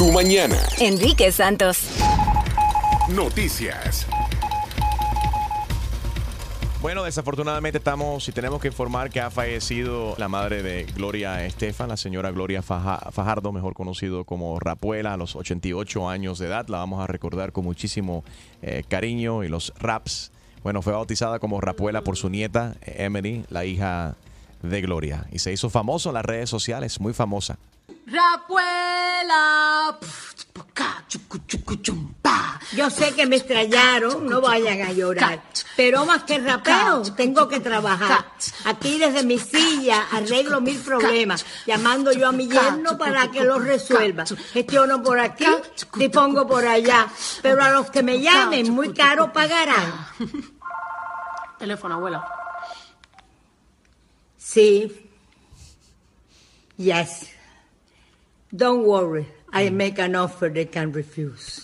tu mañana. Enrique Santos. Noticias. Bueno, desafortunadamente estamos y tenemos que informar que ha fallecido la madre de Gloria Estefan, la señora Gloria Faja- Fajardo, mejor conocido como Rapuela, a los 88 años de edad. La vamos a recordar con muchísimo eh, cariño y los raps. Bueno, fue bautizada como Rapuela por su nieta Emily, la hija de Gloria. Y se hizo famoso en las redes sociales, muy famosa. Rapuela. Yo sé que me extrañaron, no vayan a llorar. Pero más que rapero, tengo que trabajar. Aquí desde mi silla arreglo mil problemas, llamando yo a mi yerno para que los resuelva. Gestiono por aquí, dispongo por allá. Pero a los que me llamen, muy caro pagarán. Teléfono, abuela. Sí. Yes. Don't worry. I make an offer they can refuse.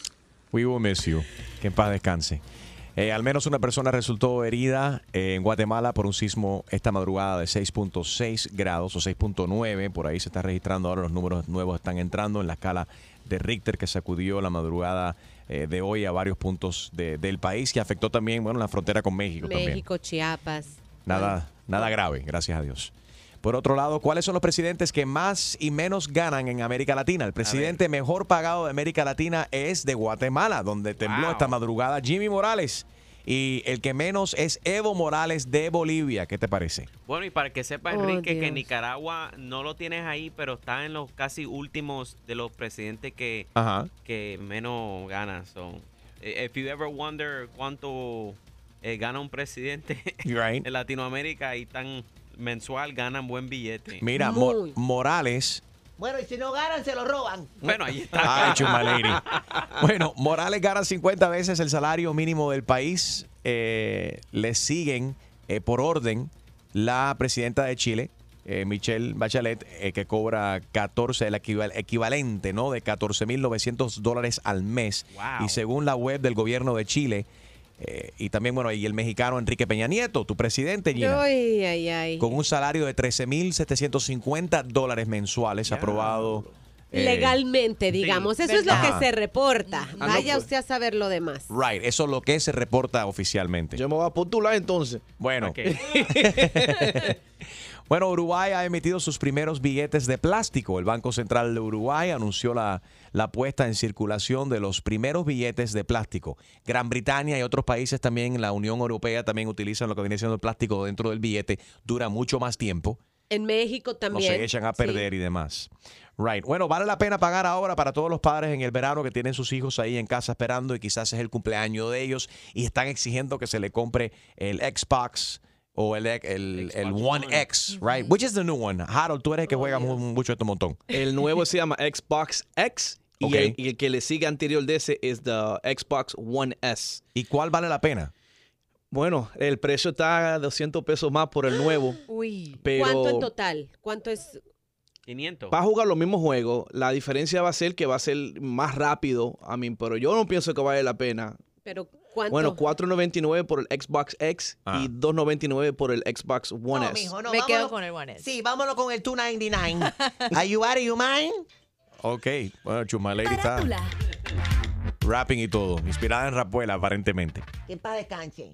We will miss you. Que en paz descanse. Eh, al menos una persona resultó herida eh, en Guatemala por un sismo esta madrugada de 6.6 grados o 6.9. Por ahí se está registrando ahora los números nuevos están entrando en la escala de Richter que sacudió la madrugada eh, de hoy a varios puntos de- del país y afectó también, bueno, la frontera con México, también. México, Chiapas. Nada, nada grave, gracias a Dios. Por otro lado, ¿cuáles son los presidentes que más y menos ganan en América Latina? El presidente mejor pagado de América Latina es de Guatemala, donde tembló Wow. esta madrugada Jimmy Morales. Y el que menos es Evo Morales de Bolivia. ¿Qué te parece? Bueno, y para que sepa, Oh, Enrique, que Dios. Nicaragua no lo tienes ahí, pero está en los casi últimos de los presidentes que, Ajá. que menos ganan. So, eh, if you ever wonder cuánto eh, gana un presidente Right. en Latinoamérica y tan mensual, ganan buen billete. Mira, Mo- Morales. Bueno, y si no ganan, se lo roban. Bueno, ahí está. Ay, chuma lady. Bueno, Morales gana 50 veces el salario mínimo del país. Eh, le siguen eh, por orden la presidenta de Chile, eh, Michelle Bachelet, eh, que cobra 14, el equival- equivalente ¿no? de 14.900 dólares al mes. Wow. Y según la web del gobierno de Chile, eh, y también, bueno, y el mexicano Enrique Peña Nieto, tu presidente, Gina Ay, ay, ay. con un salario de 13.750 dólares mensuales aprobado. eh, Legalmente, digamos. Eso es lo Ajá. que se reporta. Ah, Vaya pues. usted a saber lo demás. Right, eso es lo que se reporta oficialmente. Yo me voy a postular entonces. Bueno. Bueno, Uruguay ha emitido sus primeros billetes de plástico. El Banco Central de Uruguay anunció la, la puesta en circulación de los primeros billetes de plástico. Gran Bretaña y otros países también, la Unión Europea también utilizan lo que viene siendo el plástico dentro del billete. Dura mucho más tiempo. En México No también. se echan a Sí. perder y demás. Right. Bueno, vale la pena pagar ahora para todos los padres en el verano que tienen sus hijos ahí en casa esperando y quizás es el cumpleaños de ellos y están exigiendo que se le compre el Xbox o el, el, el One X, right? Which is the new one? Harold, tú eres el que juega mu- mucho este montón. El nuevo se llama Xbox X y, el, y el que le sigue anterior de ese es the Xbox One S. ¿Y cuál vale la pena? Bueno, el precio está a 200 pesos más por el nuevo. Uy. Pero- ¿Cuánto en total? ¿Cuánto es? 500. Va a jugar los mismos juegos. La diferencia va a ser que va a ser más rápido. A mí, pero yo no pienso que vale la pena. Pero ¿cuánto? Bueno, 4.99 por el Xbox X Ah. y 2.99 por el Xbox One No, S. mijo, no, Me vámonos- quedo con el One S. Sí, vámonos con el 299. Are you out of your mind? Ok, bueno, Chumaleri está rapping y todo, inspirada en Rapuela aparentemente. Que para descanse.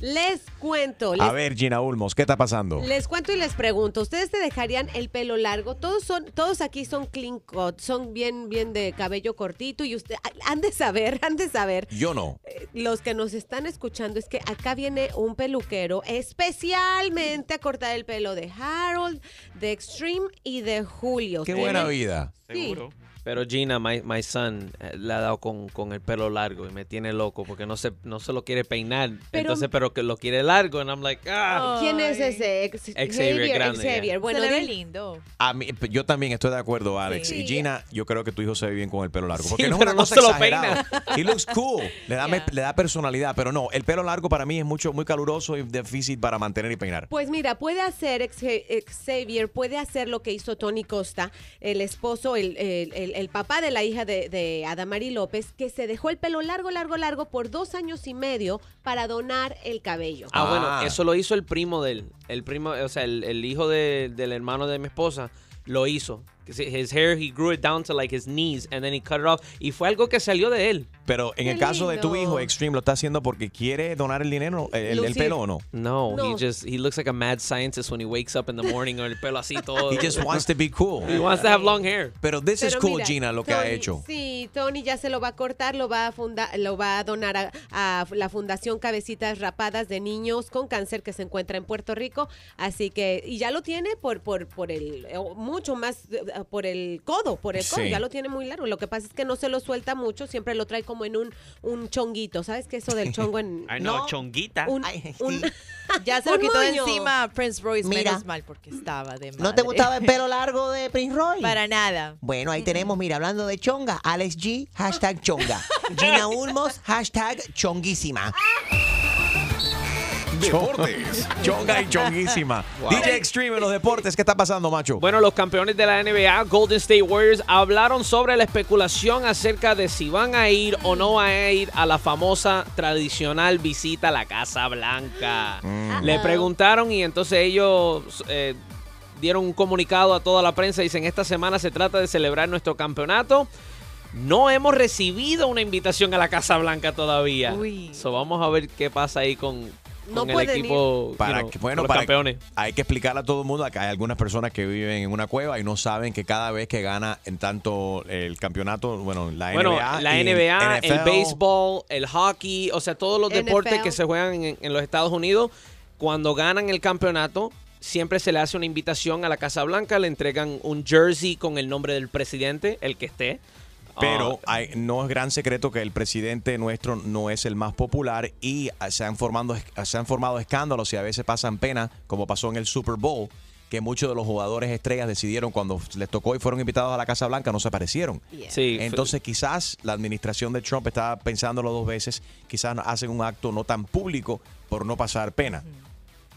Les cuento. Les, A ver, Gina Ulmos, ¿qué está pasando? les cuento y les pregunto. ¿Ustedes te dejarían el pelo largo? Todos son, todos aquí son clean cut, son bien, bien de cabello cortito y usted han de saber, han de saber. Yo no. Los que nos están escuchando es que acá viene un peluquero especialmente a cortar el pelo de Harold, de Extreme y de Julio. Qué buena vida. Sí. Pero Gina, my, my son, eh, le ha dado con, con el pelo largo y me tiene loco porque no se, no se lo quiere peinar. Pero- Entonces, pero que lo quiere largo. And I'm like, ah. ¿Quién es ese? Ex- Xavier Grande, Xavier. Bueno, Se le ve di- lindo. A mí, yo también estoy de acuerdo, Alex. Sí. Y Gina, yo creo que tu hijo se ve bien con el pelo largo. Porque Sí, no es pero una no cosa se lo exagerada. He looks cool. Le da, Yeah. le da personalidad. Pero no, el pelo largo para mí es mucho, muy caluroso y difícil para mantener y peinar. Pues mira, puede hacer Ex- Xavier, puede hacer lo que hizo Tony Costa, el esposo, el, el- el- el papá de la hija de, de Adamari López, que se dejó el pelo largo, largo, largo por dos años y medio para donar el cabello. Ah, Ah. bueno, eso lo hizo el primo de él. El primo, o sea, el, el hijo de- del hermano de mi esposa lo hizo. his hair, he grew it down to like his knees and then he cut it off. Y fue algo que salió de él. Pero en Qué el caso de tu lindo. hijo, Extreme, ¿lo está haciendo porque quiere donar el dinero, el, el Lucir. pelo o no? No, he No. just, he looks like a mad scientist when he wakes up in the morning con el pelo así todo. He just wants to be cool. He wants to have long hair. Pero this is Pero cool, mira, Gina, lo que ha Tony- hecho. Sí, Tony ya se lo va a cortar, lo va a, funda- lo va a donar a, a la Fundación Cabecitas Rapadas de Niños con Cáncer que se encuentra en Puerto Rico. Así que, y ya lo tiene por, por, por el, eh, mucho más eh, por el codo, por el codo, Sí. ya lo tiene muy largo. Lo que pasa es que no se lo suelta mucho, siempre lo trae como en un, un chonguito. ¿Sabes qué es eso del chongo en. Ay, no, chonguita. un- Ay, un- sí. Ya se lo Un quitó de moño. encima Prince Royce, Mira. menos mal, porque estaba de madre. ¿No te gustaba el pelo largo de Prince Roy? Para nada. Bueno, ahí tenemos, mira, hablando de chonga, Alex G, hashtag chonga. Gina Ulmos, hashtag chonguísima. Deportes. Chonga y chonguísima. DJ Extreme en los deportes. ¿Qué está pasando, macho? Bueno, los campeones de la NBA, Golden State Warriors, hablaron sobre la especulación acerca de si van a ir o no van a ir a la famosa tradicional visita a la Casa Blanca. Le preguntaron y entonces ellos eh, dieron un comunicado a toda la prensa. Dicen, esta semana se trata de celebrar nuestro campeonato. No hemos recibido una invitación a la Casa Blanca todavía. Uy. So, vamos a ver qué pasa ahí con, No con el pueden equipo. Para you know, que, bueno, los para campeones. hay que explicarle a todo el mundo que hay algunas personas que viven en una cueva y no saben que cada vez que gana en tanto el campeonato, bueno, la Bueno, NBA, la NBA, el NFL, béisbol, el hockey, o sea, todos los NFL. deportes que se juegan en, en los Estados Unidos, cuando ganan el campeonato, siempre se le hace una invitación a la Casa Blanca, le entregan un jersey con el nombre del presidente, el que esté. Pero Ah, hay- no es gran secreto que el presidente nuestro no es el más popular y ah, se han, formando, se han formado escándalos y a veces pasan pena, como pasó en el Super Bowl, que muchos de los jugadores estrellas decidieron cuando les tocó y fueron invitados a la Casa Blanca no se aparecieron. sí, Entonces quizás la administración de Trump estaba pensándolo dos veces, quizás hacen un acto no tan público por no pasar pena.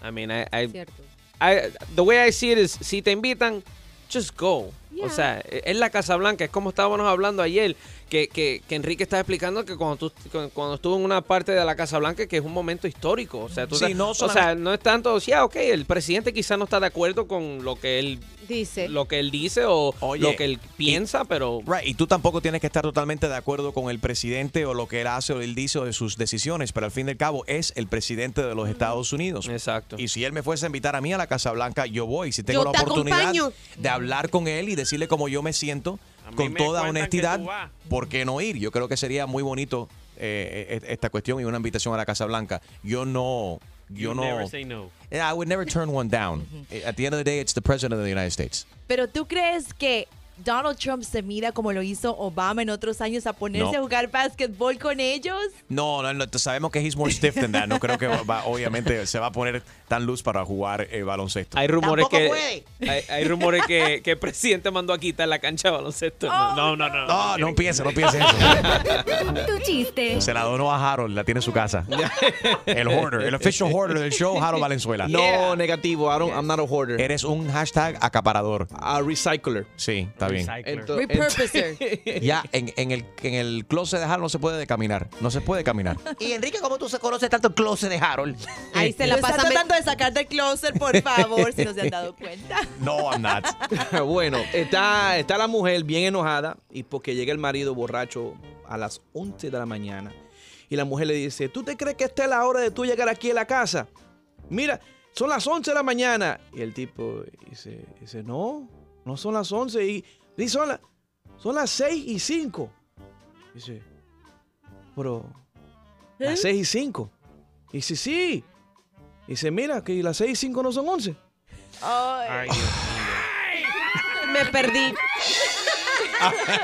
I mean, I- I- Cierto. I- the way I see it is, si te invitan, just go. O sea, e, es la Casa Blanca, es como estábamos hablando ayer, que, que, que Enrique estaba explicando que cuando, tú, cu- cuando estuvo en una parte de la Casa Blanca, que es un momento histórico. O sea, tú Sí, no o sea, no es tanto, sí, ah, ok, el presidente quizás no está de acuerdo con lo que él, Dice. lo que él dice o Oye, lo que él piensa, pero... Right, y tú tampoco tienes que estar totalmente de acuerdo con el presidente o lo que él hace o él dice o de sus decisiones, pero al fin y al cabo es el presidente de los Estados Unidos. Exacto. Y si él me fuese a invitar a mí a la Casa Blanca, yo voy. Si tengo Yo la te oportunidad acompaño. de hablar con él y decirle cómo yo me siento, con toda honestidad. ¿por qué no ir? Yo creo que sería muy bonito eh, eh, esta cuestión y una invitación a la Casa Blanca. Yo no... Yo You no... never say no. I would never turn one down. At the end of the day, it's the president of the United States. Pero tú crees que Donald Trump se mira como lo hizo Obama en otros años a ponerse No. a jugar básquetbol con ellos? No, no, no, sabemos que he's more stiff than that. No creo que va- obviamente se va a poner tan luz para jugar eh, baloncesto. Hay rumores Tampoco que puede. hay, hay rumores que, que el presidente mandó a quitar la cancha de baloncesto. Oh, no, no, no. No, no piense, no piense eso. Tu chiste. Se la donó a Harold, la tiene en su casa. El hoarder, el official hoarder del show, Harold Valenzuela. No, negativo. I don't, I'm not a hoarder. Eres un hashtag acaparador. A recycler. Sí, está bien. Recycler. Ento- Repurposer. Ya en, en el, en el closet de Harold no se puede caminar. No se puede caminar. Y Enrique, ¿cómo tú se conoces tanto el closet de Harold? Ahí se la pasa. tratando de sacar del closet, por favor, si no se han dado cuenta. No, I'm not. bueno, está, está la mujer bien enojada y porque llega el marido borracho a las 11 de la mañana. Y la mujer le dice, ¿tú te crees que esta es la hora de tú llegar aquí a la casa? Mira, son las 11 de la mañana. Y el tipo dice, dice no, no son las 11. Y dice, son, la- son las 6 y 5. Dice, pero, las 6 y 5. Dice, sí. Dice, mira, que las 6 y 5 no son 11. Ay, Dios mío. Me perdí.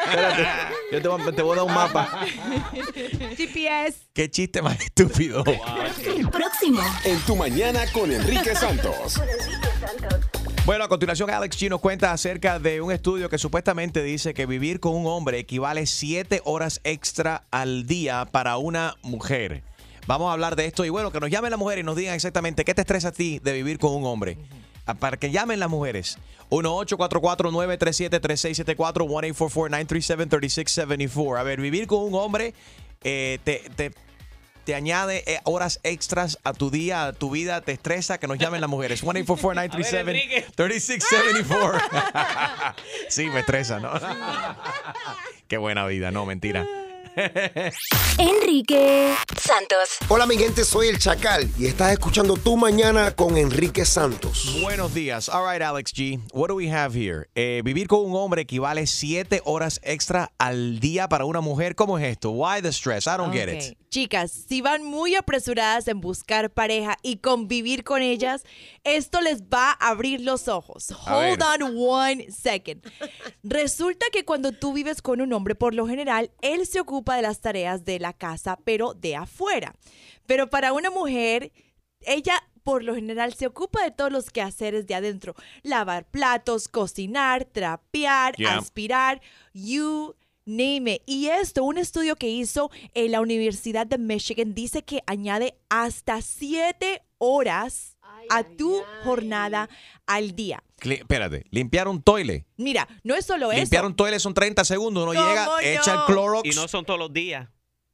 Espérate, yo te voy, a- te voy a dar un mapa. GPS. Qué chiste más estúpido. Próximo. En tu mañana con Enrique Santos. Bueno, a continuación Alex G nos cuenta acerca de un estudio que supuestamente dice que vivir con un hombre equivale 7 horas extra al día para una mujer. Vamos a hablar de esto y bueno, que nos llamen las mujeres y nos digan exactamente qué te estresa a ti de vivir con un hombre. Para que llamen las mujeres. 1-844-937-3674, 1-844-937-3674. A ver, vivir con un hombre eh, te, te- te añade eh, horas extras a tu día, a tu vida, te estresa, que nos llamen las mujeres. 1-844-937-3674. sí, me estresa, ¿no? Qué buena vida, no, mentira. Enrique Santos. Hola mi gente, soy el Chacal y estás escuchando Tu Mañana con Enrique Santos. Buenos días. All right, Alex G. What do we have here? Eh, vivir con un hombre equivale siete horas extra al día para una mujer. ¿Cómo es esto? Why the stress? I don't get it. Chicas, si van muy apresuradas en buscar pareja y convivir con ellas, esto les va a abrir los ojos. Hold on one second. Resulta que cuando tú vives con un hombre, por lo general, él se ocupa de las tareas de la casa, pero de afuera. Pero para una mujer, ella por lo general se ocupa de todos los quehaceres de adentro. Lavar platos, cocinar, trapear, Yeah. aspirar, you name it. Y esto, un estudio que hizo en la Universidad de Michigan dice que añade hasta siete horas a tu jornada al día. Cli- espérate, limpiar un toile. Mira, no es solo Limpiar eso. un toile son 30 segundos. Uno ¿Cómo llega, no? echa el Clorox. Y no son todos los días.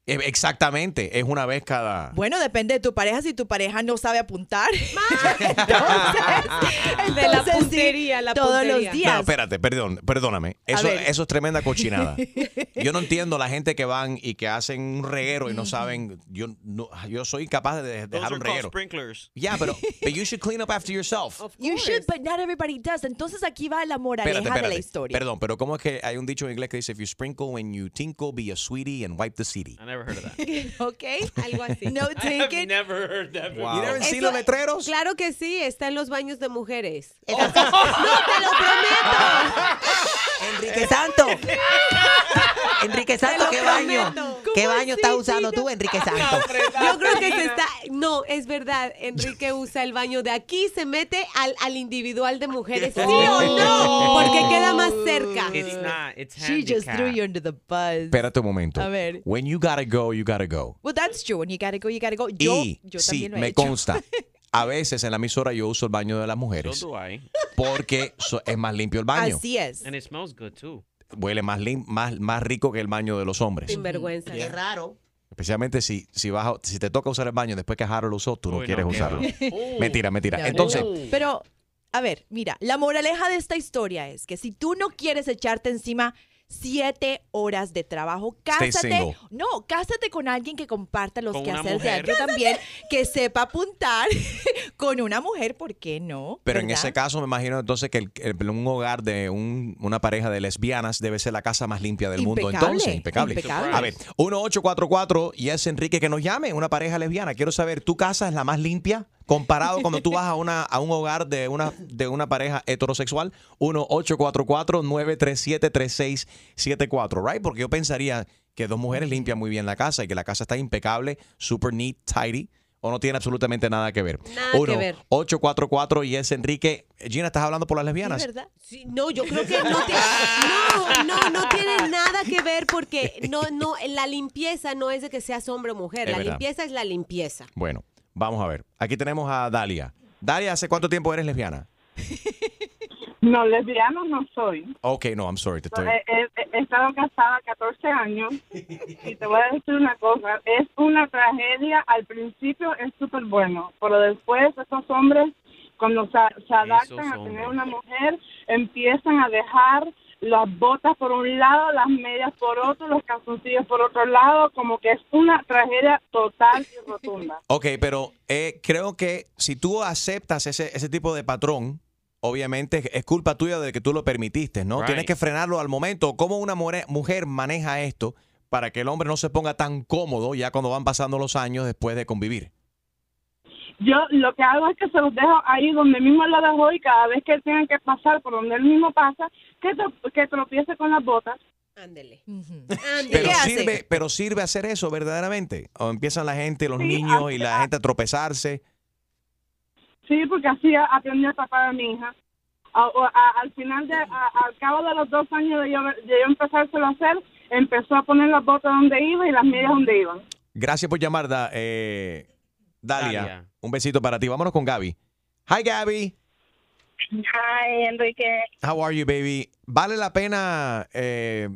Eh, Exactamente, es una vez cada. Bueno, depende de tu pareja. Si tu pareja no sabe apuntar, De la entonces sí, puntería, la todos puntería. los No, días. espérate, perdón, perdóname. Eso, eso es tremenda cochinada. Yo no entiendo la gente que van y que hacen un reguero y no saben. Yo, no- yo soy incapaz de Those dejar are un reguero. sprinklers. Ya, pero but you should clean up after yourself. You should, but not everybody does. Entonces aquí va la moraleja Espérate, de la espérate. historia. Perdón, pero ¿cómo es que hay un dicho en inglés que dice: If you sprinkle when you tinkle, be a sweetie and wipe the city? I never heard of that. ¿Ok? Algo así. No take it. never heard that You never seen Eso- los letreros? Claro que sí, está en los baños de mujeres. Enrique Santo. Enrique Santo, ¿qué baño? ¿Qué ¿Cómo baño estás usando tú, Enrique Santo? Yo creo que se está. No, es verdad. Enrique usa el baño de aquí, se mete al, al individual de mujeres. ¿Sí o no? Porque queda más cerca. It's not. It's She just threw you under the bus. Espérate un momento. A ver. When you gotta go, you gotta go. Well, that's true. When you gotta go, you gotta go. Yo, y yo sí, también lo he me hecho. consta. A veces en la emisora yo uso el baño de las mujeres So do I. porque so- es más limpio el baño. Así es. And it smells good too. Huele más, lim- más, más rico que el baño de los hombres. Sinvergüenza. Qué raro. Especialmente si, si, vas a- si te toca usar el baño después que Harold lo usó, tú no Uy, quieres usarlo. va. mentira, mentira. Entonces. Pero, a ver, mira, la moraleja de esta historia es que si tú no quieres echarte encima siete horas de trabajo, cásate. No, cásate con alguien que comparta los Con quehaceres de adentro también, que sepa apuntar con una mujer, ¿por qué no? pero en ese caso me imagino entonces que el- el- un hogar de un- una pareja de lesbianas debe ser la casa más limpia del mundo. Entonces, impecable. impecable. A ver, 1844 y es Enrique que nos llame, una pareja lesbiana. Quiero saber, ¿tu casa es la más limpia comparado cuando tú vas a, una, a un hogar de una, de una pareja heterosexual? 1-844-937-3674, ¿right? Porque yo pensaría que dos mujeres limpian muy bien la casa y que la casa está impecable, super neat, tidy. O no tiene absolutamente nada que ver. Nada que ver. 844 y es Enrique. Gina, ¿estás hablando por las lesbianas? ¿Es verdad? Sí, no, yo creo que no tiene, no, no, no tiene nada que ver porque no, no, la limpieza no es de que seas hombre o mujer. Es la verdad. limpieza es la limpieza. Bueno, vamos a ver. Aquí tenemos a Dalia. Dalia, ¿hace cuánto tiempo eres lesbiana? No, lesbiana no soy. Ok, no, I'm sorry. Te estoy... He, he- he estado casada 14 años y te voy a decir una cosa, es una tragedia, al principio es súper bueno, pero después estos hombres cuando se, se adaptan a tener una mujer empiezan a dejar las botas por un lado, las medias por otro, los calzoncillos por otro lado, como que es una tragedia total y rotunda. Ok, pero eh, creo que si tú aceptas ese, ese tipo de patrón, obviamente es culpa tuya de que tú lo permitiste, ¿no? Right. Tienes que frenarlo al momento. ¿Cómo una mujer maneja esto para que el hombre no se ponga tan cómodo ya cuando van pasando los años después de convivir? Yo lo que hago es que se los dejo ahí donde mismo lo dejo y cada vez que tengan que pasar por donde él mismo pasa, que, que tropiece con las botas. Ándele. Pero ¿Qué hace? sirve, pero sirve hacer eso verdaderamente. O empiezan la gente, los Sí, niños y la gente a tropezarse. Sí, porque así a- aprendí a tapar a mi hija. A- a- al final, de, a- al cabo de los dos años de yo, de yo empezárselo a hacer, empezó a poner las botas donde iba y las medias donde iban. Gracias por llamar, Da- eh, Dalia. Dalia. Un besito para ti. Vámonos con Gaby. Hi, Gaby. Hi, Enrique. How are you, baby? ¿Vale la pena, eh,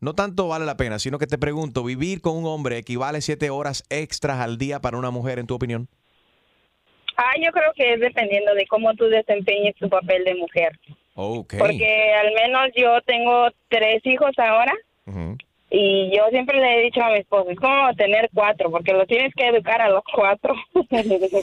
No tanto vale la pena, sino que te pregunto, ¿vivir con un hombre equivale siete horas extras al día para una mujer, en tu opinión? Ah, yo creo que es dependiendo de cómo tú desempeñes tu papel de mujer. Ok. Porque al menos yo tengo tres hijos ahora Ujú. Y yo siempre le he dicho a mi esposo, es como tener cuatro, porque lo tienes que educar a los cuatro.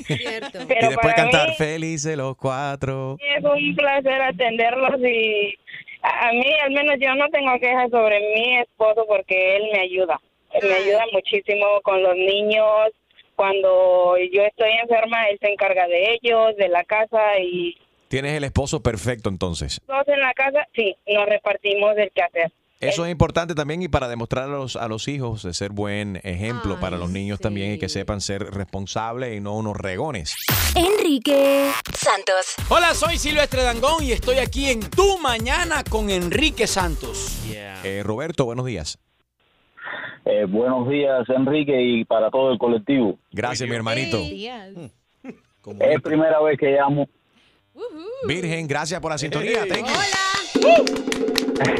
Cierto. y Pero después para cantar mí Felices los cuatro. es un placer atenderlos y a a mí al menos yo no tengo quejas sobre mi esposo porque él me ayuda. Él me ayuda muchísimo con los niños. Cuando yo estoy enferma, él se encarga de ellos, de la casa y Tienes el esposo perfecto entonces. todos en la casa, sí, nos repartimos el quehacer. Eso es importante también y para demostrar a los, a los hijos de ser buen ejemplo para los niños también y que sepan ser responsables y no unos regones. Enrique Santos. Hola, soy Silvestre Dangón y estoy aquí en Tu Mañana con Enrique Santos. Eh, Roberto, buenos días. Eh, buenos días, Enrique, y para todo el colectivo. Gracias, mi hermanito. Es primera vez que llamo. Virgen, gracias por la sintonía. Thank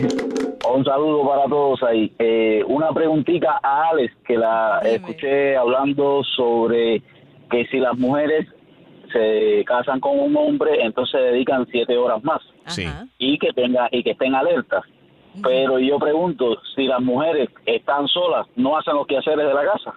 you. Un saludo para todos ahí. Eh, una preguntita a Alex, que la escuché hablando sobre que si las mujeres se casan con un hombre, entonces se dedican siete horas más Sí. y que tenga y que estén alertas. Pero yo pregunto, si las mujeres están solas, no hacen los quehaceres de la casa.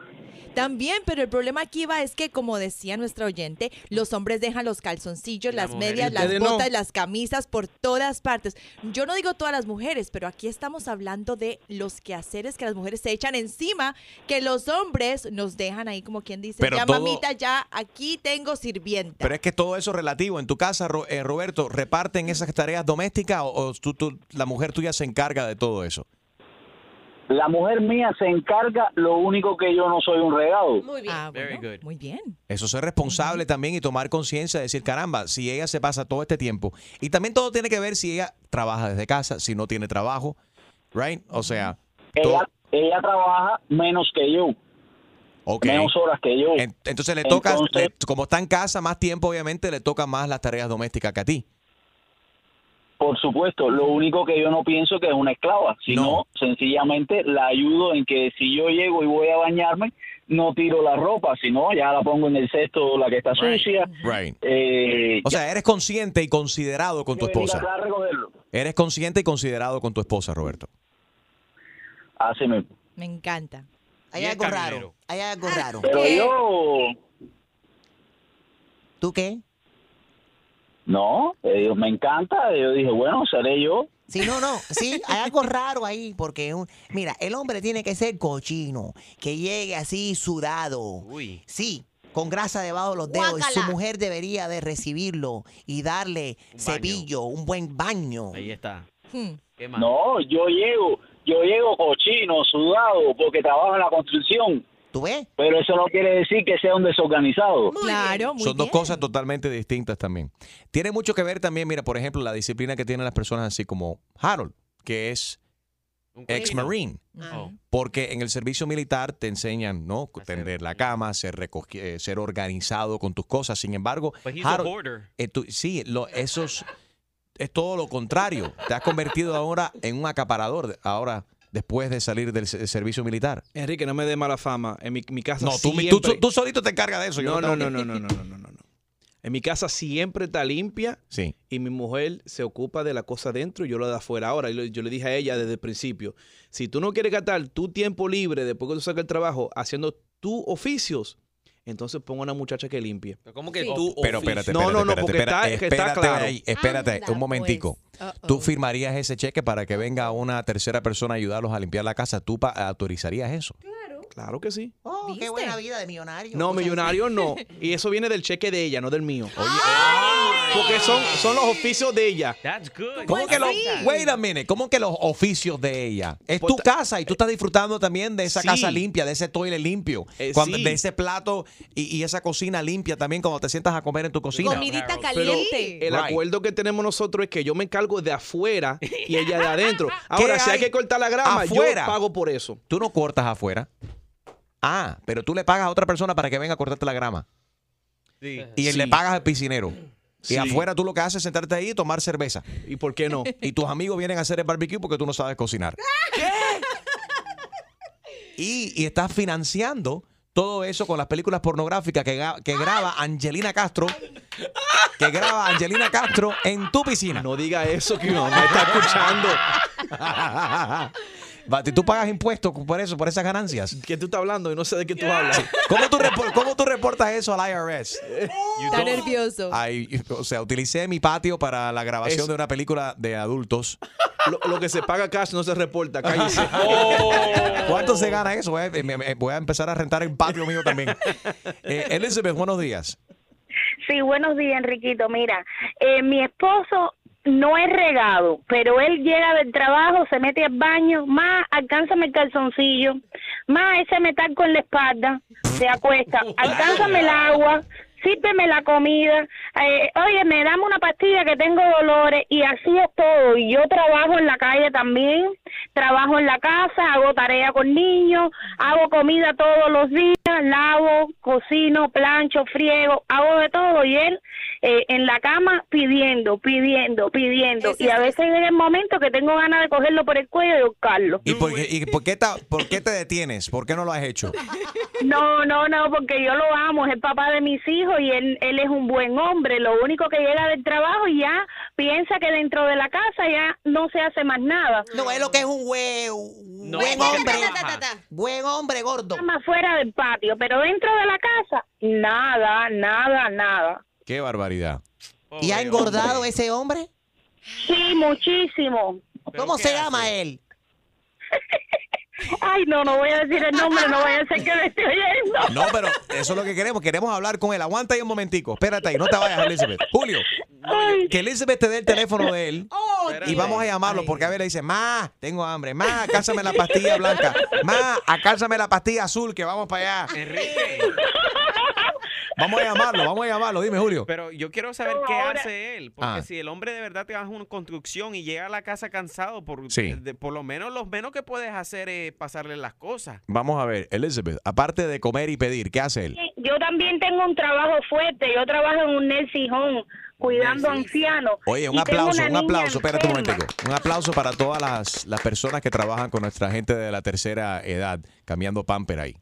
También, pero el problema aquí va es que, como decía nuestra oyente, los hombres dejan los calzoncillos, las medias, las no. botas, las camisas por todas partes. Yo no digo todas las mujeres, pero aquí estamos hablando de los quehaceres que las mujeres se echan encima, que los hombres nos dejan ahí como quien dice, Pero ya todo- mamita, ya aquí tengo sirvienta. Pero es que todo eso es relativo. En tu casa, eh, Roberto, ¿reparten esas tareas domésticas o, o tú- tú- la mujer tuya se encarga de todo eso? La mujer mía se encarga, lo único que yo no soy un regado. Muy bien. Ah, bueno, muy bien. Eso ser responsable también y tomar conciencia de decir, caramba, si ella se pasa todo este tiempo. Y también todo tiene que ver si ella trabaja desde casa, si no tiene trabajo, right? O sea, Ella, ella trabaja menos que yo. ok. Menos horas que yo. En- entonces le toca, Entonces- le- como está en casa más tiempo, obviamente le toca más las tareas domésticas que a ti. Por supuesto, lo único que yo no pienso que es una esclava, sino sencillamente la ayudo en que si yo llego y voy a bañarme, no tiro la ropa, sino ya la pongo en el cesto la que está sucia. Right. Eh, O sea, eres consciente y considerado con tu esposa. Eres consciente y considerado con tu esposa, Roberto. Así mismo. Me encanta. Hay algo raro. Hay algo raro. Pero yo, ¿Tú qué? No, eh, me encanta. Yo dije, bueno, seré yo. Sí, no, no, sí, hay algo raro ahí, porque, un- mira, el hombre tiene que ser cochino, que llegue así sudado. Sí, con grasa debajo de los dedos. y Su mujer debería de recibirlo y darle cepillo, un buen baño. Ahí está. ¿Qué más? No, yo llego, yo llego cochino, sudado, porque trabajo en la construcción. ¿Tú ves? Pero eso no quiere decir que sea un desorganizado. Claro, Son dos cosas totalmente distintas también. Tiene mucho que ver también, mira, por ejemplo, la disciplina que tienen las personas así como Harold, que es ex-marine. Oh. Porque en el servicio militar te enseñan, ¿no? Tender la cama, ser, eh, ser organizado con tus cosas. Sin embargo, But he's a Harold, eh, tú- sí, lo, esos es todo lo contrario. Te has convertido ahora en un acaparador, ahora después de salir del se- servicio militar. Enrique, no me dé mala fama. En mi, mi casa No, tú, siempre... tú, tú solito te encargas de eso. No, no, no, no, no, no, no, no, no, no. En mi casa siempre está limpia Sí. y mi mujer se ocupa de la cosa dentro y yo lo de afuera. Ahora, yo, le- dije a ella desde el principio, si tú no quieres gastar tu tiempo libre después que tú salgas del trabajo haciendo tus oficios, entonces ponga una muchacha que limpie. ¿Cómo que tú Pero espérate, No, espérate, no, no, espérate, porque espérate, está, que está espérate claro. ahí, espérate, Anda, un momentico. pues. ¿Tú firmarías ese cheque para que venga una tercera persona a ayudarlos a limpiar la casa? ¿Tú pa- autorizarías eso? Claro que sí. Oh, qué buena vida de millonario. No, así. millonario no. Y eso viene del cheque de ella, no del mío. Porque son, son los oficios de ella. That's good. ¿Cómo que los, wait a minute, ¿cómo que los oficios de ella? Es tu casa y tú estás disfrutando también de esa Sí. casa limpia, de ese toilet limpio, Eh, cuando- sí. de ese plato y, y esa cocina limpia también cuando te sientas a comer en tu cocina. Comidita Pero caliente. el Right. acuerdo que tenemos nosotros es que yo me encargo de afuera y ella de adentro. Ahora, si hay hay que cortar la grama, afuera? yo pago por eso. Tú no cortas afuera. Ah, pero tú le pagas a otra persona para que venga a cortarte la grama. Sí. Y Sí. le pagas al piscinero. Sí. Y afuera tú lo que haces es sentarte ahí y tomar cerveza. ¿Y por qué no? Y tus amigos vienen a hacer el barbecue porque tú no sabes cocinar. y, y estás financiando todo eso con las películas pornográficas que graba Angelina Castro, que graba Angelina Castro en tu piscina. No diga eso, que mi mamá está escuchando. Va, ¿y ¿Tú pagas impuestos por eso, por esas ganancias? ¿Qué tú estás hablando? Y no sé de qué tú hablas. ¿Cómo tú, repor- cómo tú reportas eso al IRS? Está nervioso. Ay, o sea, utilicé mi patio para la grabación Es- de una película de adultos. Lo, lo que se paga cash no se reporta, cállese. ¿Cuánto se gana eso? eh? Me- me- Voy a empezar a rentar el patio mío también. Eh, Elizabeth, buenos días. Sí, buenos días, Enriquito. Mira, eh, mi esposo no es regado, pero él llega del trabajo, se mete al baño, más alcánzame el calzoncillo, más ese metal con la espalda, se acuesta, alcánzame el agua, sírveme la comida, eh, oye, me dame una pastilla que tengo dolores y así es todo. Y yo trabajo en la calle también, trabajo en la casa, hago tarea con niños, hago comida todos los días, lavo, cocino, plancho, friego, hago de todo y él eh, en la cama pidiendo, pidiendo, pidiendo. y a veces llega el momento que tengo ganas de cogerlo por el cuello y buscarlo. ¿Y por qué, y por qué, ta- por qué te detienes? ¿Por qué no lo has hecho? No, no, no, porque yo lo amo, es el papá de mis hijos y él, él es un buen hombre. Lo único que llega del trabajo y ya piensa que dentro de la casa ya no se hace más nada. No, es lo que es un No, buen porque hombre. Buen hombre gordo. Más fuera del patio, pero dentro de la casa, nada, nada, nada. Qué barbaridad. ¿Y ha engordado ese hombre? Sí, muchísimo. ¿Cómo se llama él? Ay, no, no voy a decir el nombre, no voy a ser que me esté oyendo. No, pero eso es lo que queremos. Queremos hablar con él. Aguanta ahí un momentico. Espérate ahí, no te vayas, Elizabeth. Julio, que Elizabeth te dé el teléfono de él y vamos a llamarlo porque a ver le dice, ma, tengo hambre, ma, cásame la pastilla blanca, ma, acálzame la pastilla azul que vamos para allá. Enrique. Vamos a llamarlo, vamos a llamarlo. Dime, Julio. Pero yo quiero saber qué hace él. Porque Ah. si el hombre de verdad te hace una construcción y llega a la casa cansado, por, Sí. de- por lo menos lo menos que puedes hacer es pasarle las cosas. Vamos a ver, Elizabeth, aparte de comer y pedir, ¿qué hace él? Yo también tengo un trabajo fuerte, yo trabajo en un nursing home cuidando ancianos. Oye, un Y aplauso, un aplauso, espérate un enferma. momentico. Un aplauso para todas las, las personas que trabajan con nuestra gente de la tercera edad, cambiando pamper ahí.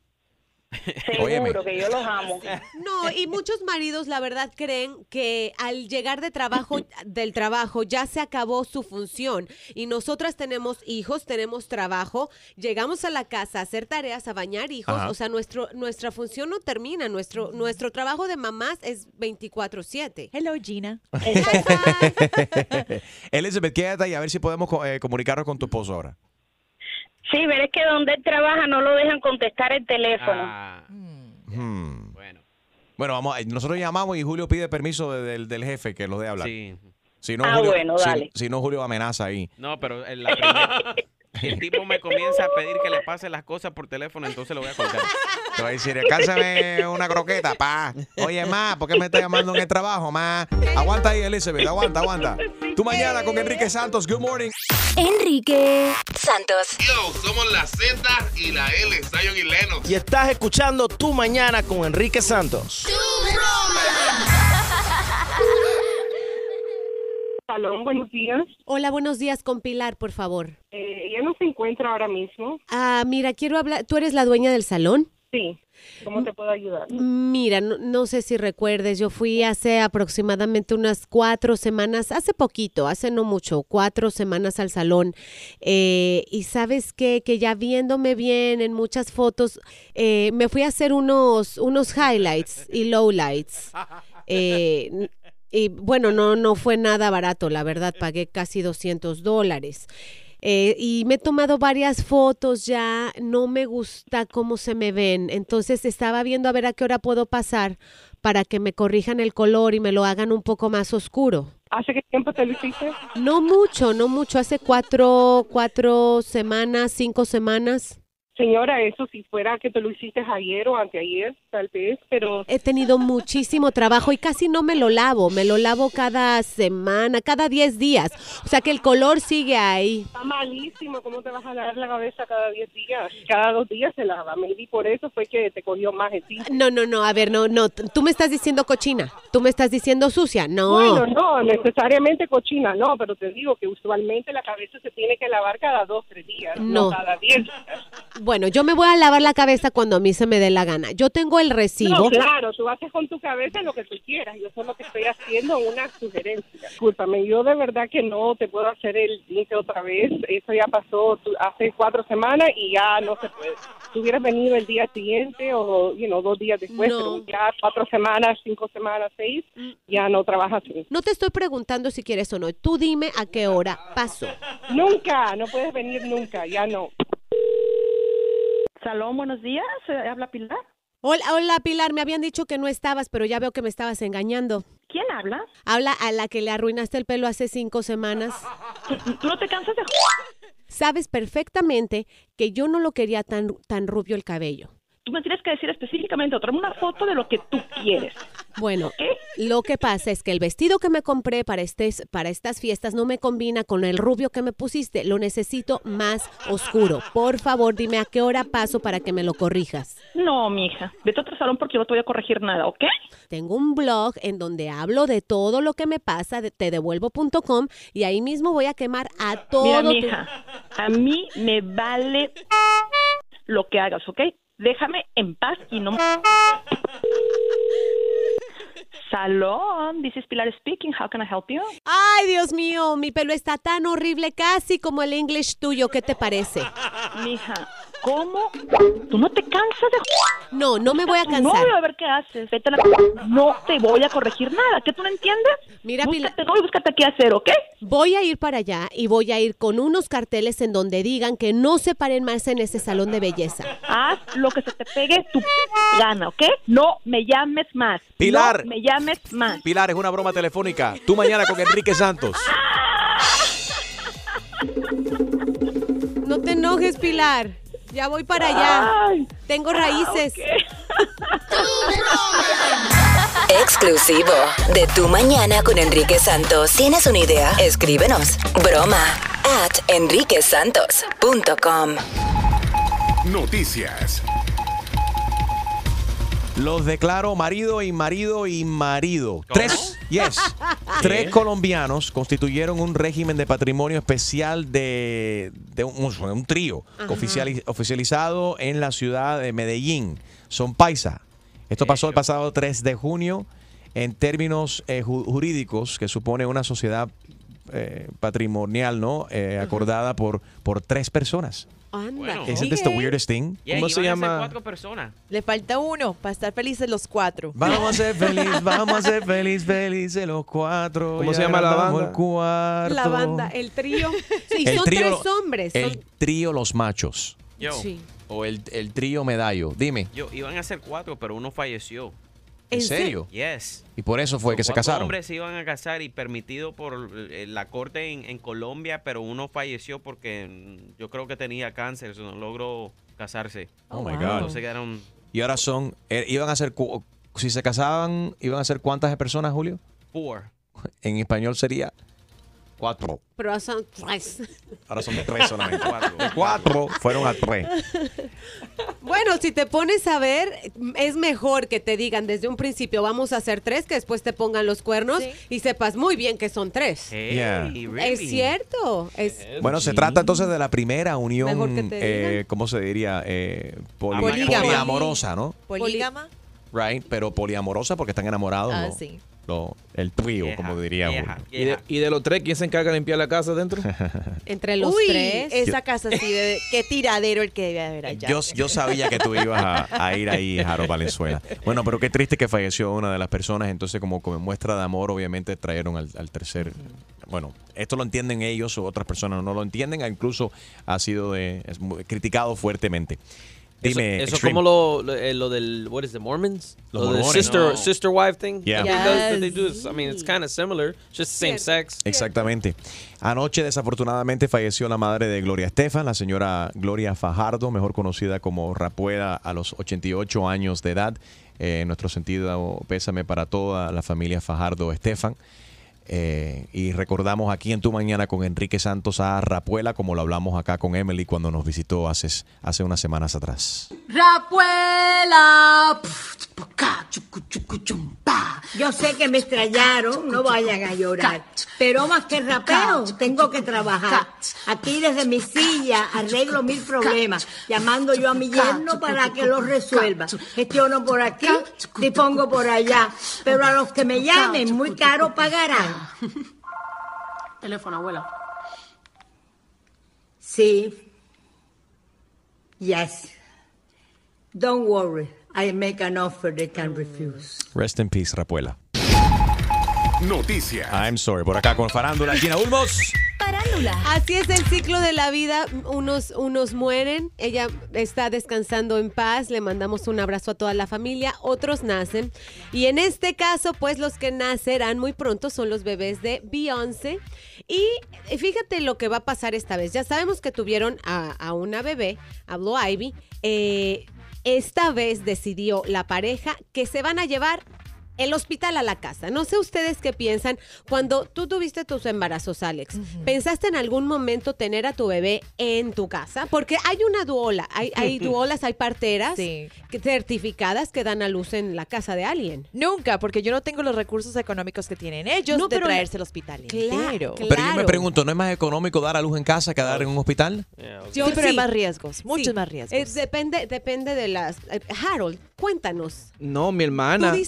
Óyeme. Seguro que yo los amo. No, y muchos maridos, la verdad, creen que al llegar de trabajo, del trabajo, ya se acabó su función. Y nosotras tenemos hijos, tenemos trabajo, llegamos a la casa a hacer tareas, a bañar hijos. Ajá. O sea, nuestro, nuestra función no termina. Nuestro, nuestro trabajo de mamás es 24-7. Hello, Gina. Elizabeth, quédate ahí a ver si podemos eh, comunicarnos con tu esposo ahora. Sí, pero es que donde él trabaja no lo dejan contestar el teléfono. Hmm. Bueno, vamos, a- nosotros llamamos y Julio pide permiso de- del, del jefe que lo dé hablar. Sí. Si no, Ah, Julio, bueno, si- dale. si no, Julio amenaza ahí. No, pero el, la primera- el tipo me comienza a pedir que le pase las cosas por teléfono, entonces lo voy a colgar. Te va a decir, cálzame una croqueta, pa. Oye, ma, ¿por qué me está llamando en el trabajo, ma? Aguanta ahí, Elizabeth, aguanta, aguanta. Tú mañana con Enrique Santos, good morning. Enrique Santos. Yo, somos la Z y la L, Zion y Lennox. Y estás escuchando Tu Mañana con Enrique Santos. Salón, buenos días. Hola, buenos días con Pilar, por favor. Eh, ella no se encuentra ahora mismo. Ah, mira, quiero hablar. ¿Tú eres la dueña del salón? Sí. ¿Cómo te puedo ayudar? Mira, no, no sé si recuerdes, yo fui hace aproximadamente unas cuatro semanas, hace poquito, hace no mucho, cuatro semanas al salón. eh, y sabes qué? que ya viéndome bien en muchas fotos, eh, me fui a hacer unos, unos highlights y lowlights. Eh, y bueno, no, no fue nada barato, la verdad, pagué casi 200 dólares. Eh, y me he tomado varias fotos ya, no me gusta cómo se me ven, entonces estaba viendo a ver a qué hora puedo pasar para que me corrijan el color y me lo hagan un poco más oscuro. ¿Hace qué tiempo te lo hiciste? No mucho, no mucho, hace cuatro, cuatro semanas, cinco semanas. Señora, eso si fuera que te lo hiciste ayer o anteayer, tal vez, pero He tenido muchísimo trabajo y casi no me lo lavo, me lo lavo cada semana, cada 10 días. O sea que el color sigue ahí. está malísimo. ¿Cómo te vas a lavar la cabeza cada 10 días? Cada dos días se lava. Maybe por eso fue que te cogió más. No, no, no, a ver, no, no, tú me estás diciendo cochina, tú me estás diciendo sucia, no. Bueno, no necesariamente cochina, no, pero te digo que usualmente la cabeza se tiene que lavar cada dos, tres días, no, No. cada diez días. Bueno, yo me voy a lavar la cabeza cuando a mí se me dé la gana. Yo tengo el recibo. No, claro, tú haces con tu cabeza lo que tú quieras. Yo solo te estoy haciendo una sugerencia. Discúlpame, yo de verdad que no te puedo hacer el link otra vez. Eso ya pasó hace cuatro semanas y ya no se puede. Si hubieras venido el día siguiente o, you know, dos días después, No. pero ya cuatro semanas, cinco semanas, seis, ya no trabajas. No te estoy preguntando si quieres o no. Tú dime a qué hora pasó. Nunca, no puedes venir nunca, ya no. Salón, buenos días. eh, ¿Habla Pilar? Hola, hola Pilar, me habían dicho que no estabas, pero ya veo que me estabas engañando. ¿Quién habla? Habla a la que le arruinaste el pelo hace cinco semanas. ¿Tú no te cansas de... Sabes perfectamente que yo no lo quería tan, tan rubio el cabello. Tú me tienes que decir específicamente, tráeme una foto de lo que tú quieres. Bueno, lo que pasa es que el vestido que me compré para, para estas fiestas no me combina con el rubio que me pusiste. Lo necesito más oscuro. Por favor, dime a qué hora paso para que me lo corrijas. No, mija. Vete a otro salón porque yo no te voy a corregir nada, ¿ok? Tengo un blog en donde hablo de todo lo que me pasa, de tedevuelvo.com, y ahí mismo voy a quemar a todo. Mira, tu- mija, a mí me vale lo que hagas, ¿ok? Déjame en paz y no... Salón, this is Pilar speaking. How can I help you? Ay, Dios mío, mi pelo está tan horrible, casi como el English tuyo. ¿Qué te parece? Mija, ¿cómo? ¿Tú no te cansas de... No, no me voy a cansar. novio, a ver qué haces. Vete a la... No te voy a corregir nada. ¿Qué tú no entiendes? Mira, búscate novio, búscate qué hacer, ¿ok? Voy a ir para allá y voy a ir con unos carteles en donde digan que no se paren más en ese salón de belleza. Haz lo que se te pegue tu gana, ¿ok? No me llames más. Pilar. No me llames más. Pilar, es una broma telefónica. Tú mañana con Enrique Santos. No te enojes, Pilar. Ya voy para allá. Tengo raíces. Exclusivo de Tu Mañana con Enrique Santos. ¿Tienes una idea? Escríbenos. Broma at enriquesantos.com. Noticias. Los declaro marido y marido y marido. Tres, yes. Tres colombianos constituyeron un régimen de patrimonio especial de, de un, un trío oficializado en la ciudad de Medellín. Son paisa. Esto pasó el pasado 3 de junio en términos eh, ju- jurídicos que supone una sociedad eh, patrimonial, ¿no? Eh, acordada por, por tres personas. Anda. Isn't this the weirdest thing? Yeah, ¿Cómo se llama? cuatro personas. Le falta uno para estar felices los cuatro. Vamos a ser felices, vamos a ser felices, felices los cuatro. ¿Cómo ya se llama la banda? El cuarto. La banda, el trío. Sí, El son trío- tres hombres. El son- trío Los Machos. Yo, Sí. O el, el trío Medallo. Dime. yo, iban a ser cuatro, pero uno falleció. ¿En serio? Yes. Y por eso fue que se casaron. hombres se iban a casar y permitido por eh, la corte en, en Colombia, pero uno falleció porque mm, yo creo que tenía cáncer, so no logró casarse. Oh, my God. Entonces quedaron Y ahora son, eh, iban a ser, cu- si se casaban, iban a ser cuántas personas, Julio? four. En español sería cuatro. Pero son tres. Ahora son tres solamente. De cuatro fueron a tres. Bueno, si te pones a ver, es mejor que te digan desde un principio vamos a hacer tres, que después te pongan los cuernos y sepas muy bien que son tres. Yeah. Es cierto. Es, Bueno, se trata entonces de la primera Mejor unión, que te eh. ¿cómo se diría? Eh, poli- Polígama. poliamorosa, ¿no? Polígama. Right, pero poliamorosa porque están enamorados. Ah, ¿no? sí. Lo- el trío, como diría Julio. ¿Y de, y de los tres, ¿quién se encarga de limpiar la casa adentro? Entre los Uy, tres. esa casa sí debe, qué tiradero el que debe haber allá. Yo, yo sabía que tú ibas a, a ir ahí, Jaro Valenzuela. Bueno, pero qué triste que falleció una de las personas. Entonces, como, como muestra de amor, obviamente trajeron al, al tercer. Bueno, esto lo entienden ellos o otras personas no lo entienden. Incluso ha sido de- es criticado fuertemente. Dime, Eso, eso como lo, lo, eh, lo del, what is it, Mormons? Los Lo del sister, No. sister wife thing? Yeah. They do is- I mean, it's kind of similar, just the same sex. Exactamente. Anoche, desafortunadamente, falleció la madre de Gloria Estefan, la señora Gloria Fajardo, mejor conocida como Rapueda, a los 88 años de edad. Eh, nuestro sentido pésame para toda la familia Fajardo Estefan. Eh, y recordamos aquí en Tu Mañana con Enrique Santos a Rapuela, como lo hablamos acá con Emily cuando nos visitó hace, hace unas semanas atrás. Rapuela. Yo sé que me extrañaron, no vayan a llorar. Pero más que rapero, tengo que trabajar. Aquí desde mi silla arreglo mil problemas, llamando yo a mi yerno para que los resuelva. Gestiono por aquí, dispongo por allá. Pero a los que me llamen, muy caro pagarán. Teléfono, abuela. Sí. Yes. Don't worry. I make an offer they can refuse. Rest in peace, Rapuela. Noticias. I'm sorry. Por acá con Farándula, Gina Ulmos. Así es el ciclo de la vida. Unos, unos mueren. Ella está descansando en paz. Le mandamos un abrazo a toda la familia. Otros nacen. Y en este caso, pues los que nacerán muy pronto son los bebés de Beyoncé. Y fíjate lo que va a pasar esta vez. Ya sabemos que tuvieron a, a una bebé, habló Ivy. Eh, esta vez decidió la pareja que se van a llevar el hospital a la casa. No sé ustedes qué piensan. Cuando tú tuviste tus embarazos, Alex, ¿pensaste en algún momento tener a tu bebé en tu casa? Porque hay una duola, hay, hay duolas, hay parteras certificadas que dan a luz en la casa de alguien. Nunca, porque yo no tengo los recursos económicos que tienen ellos No, de pero- traerse al hospital entero. Pero yo me pregunto, ¿no es más económico dar a luz en casa que dar en un hospital? Sí, pero hay más riesgos, muchos más riesgos. Eh, depende, depende de las. eh, Harold, cuéntanos. No, mi hermana. ¿Tú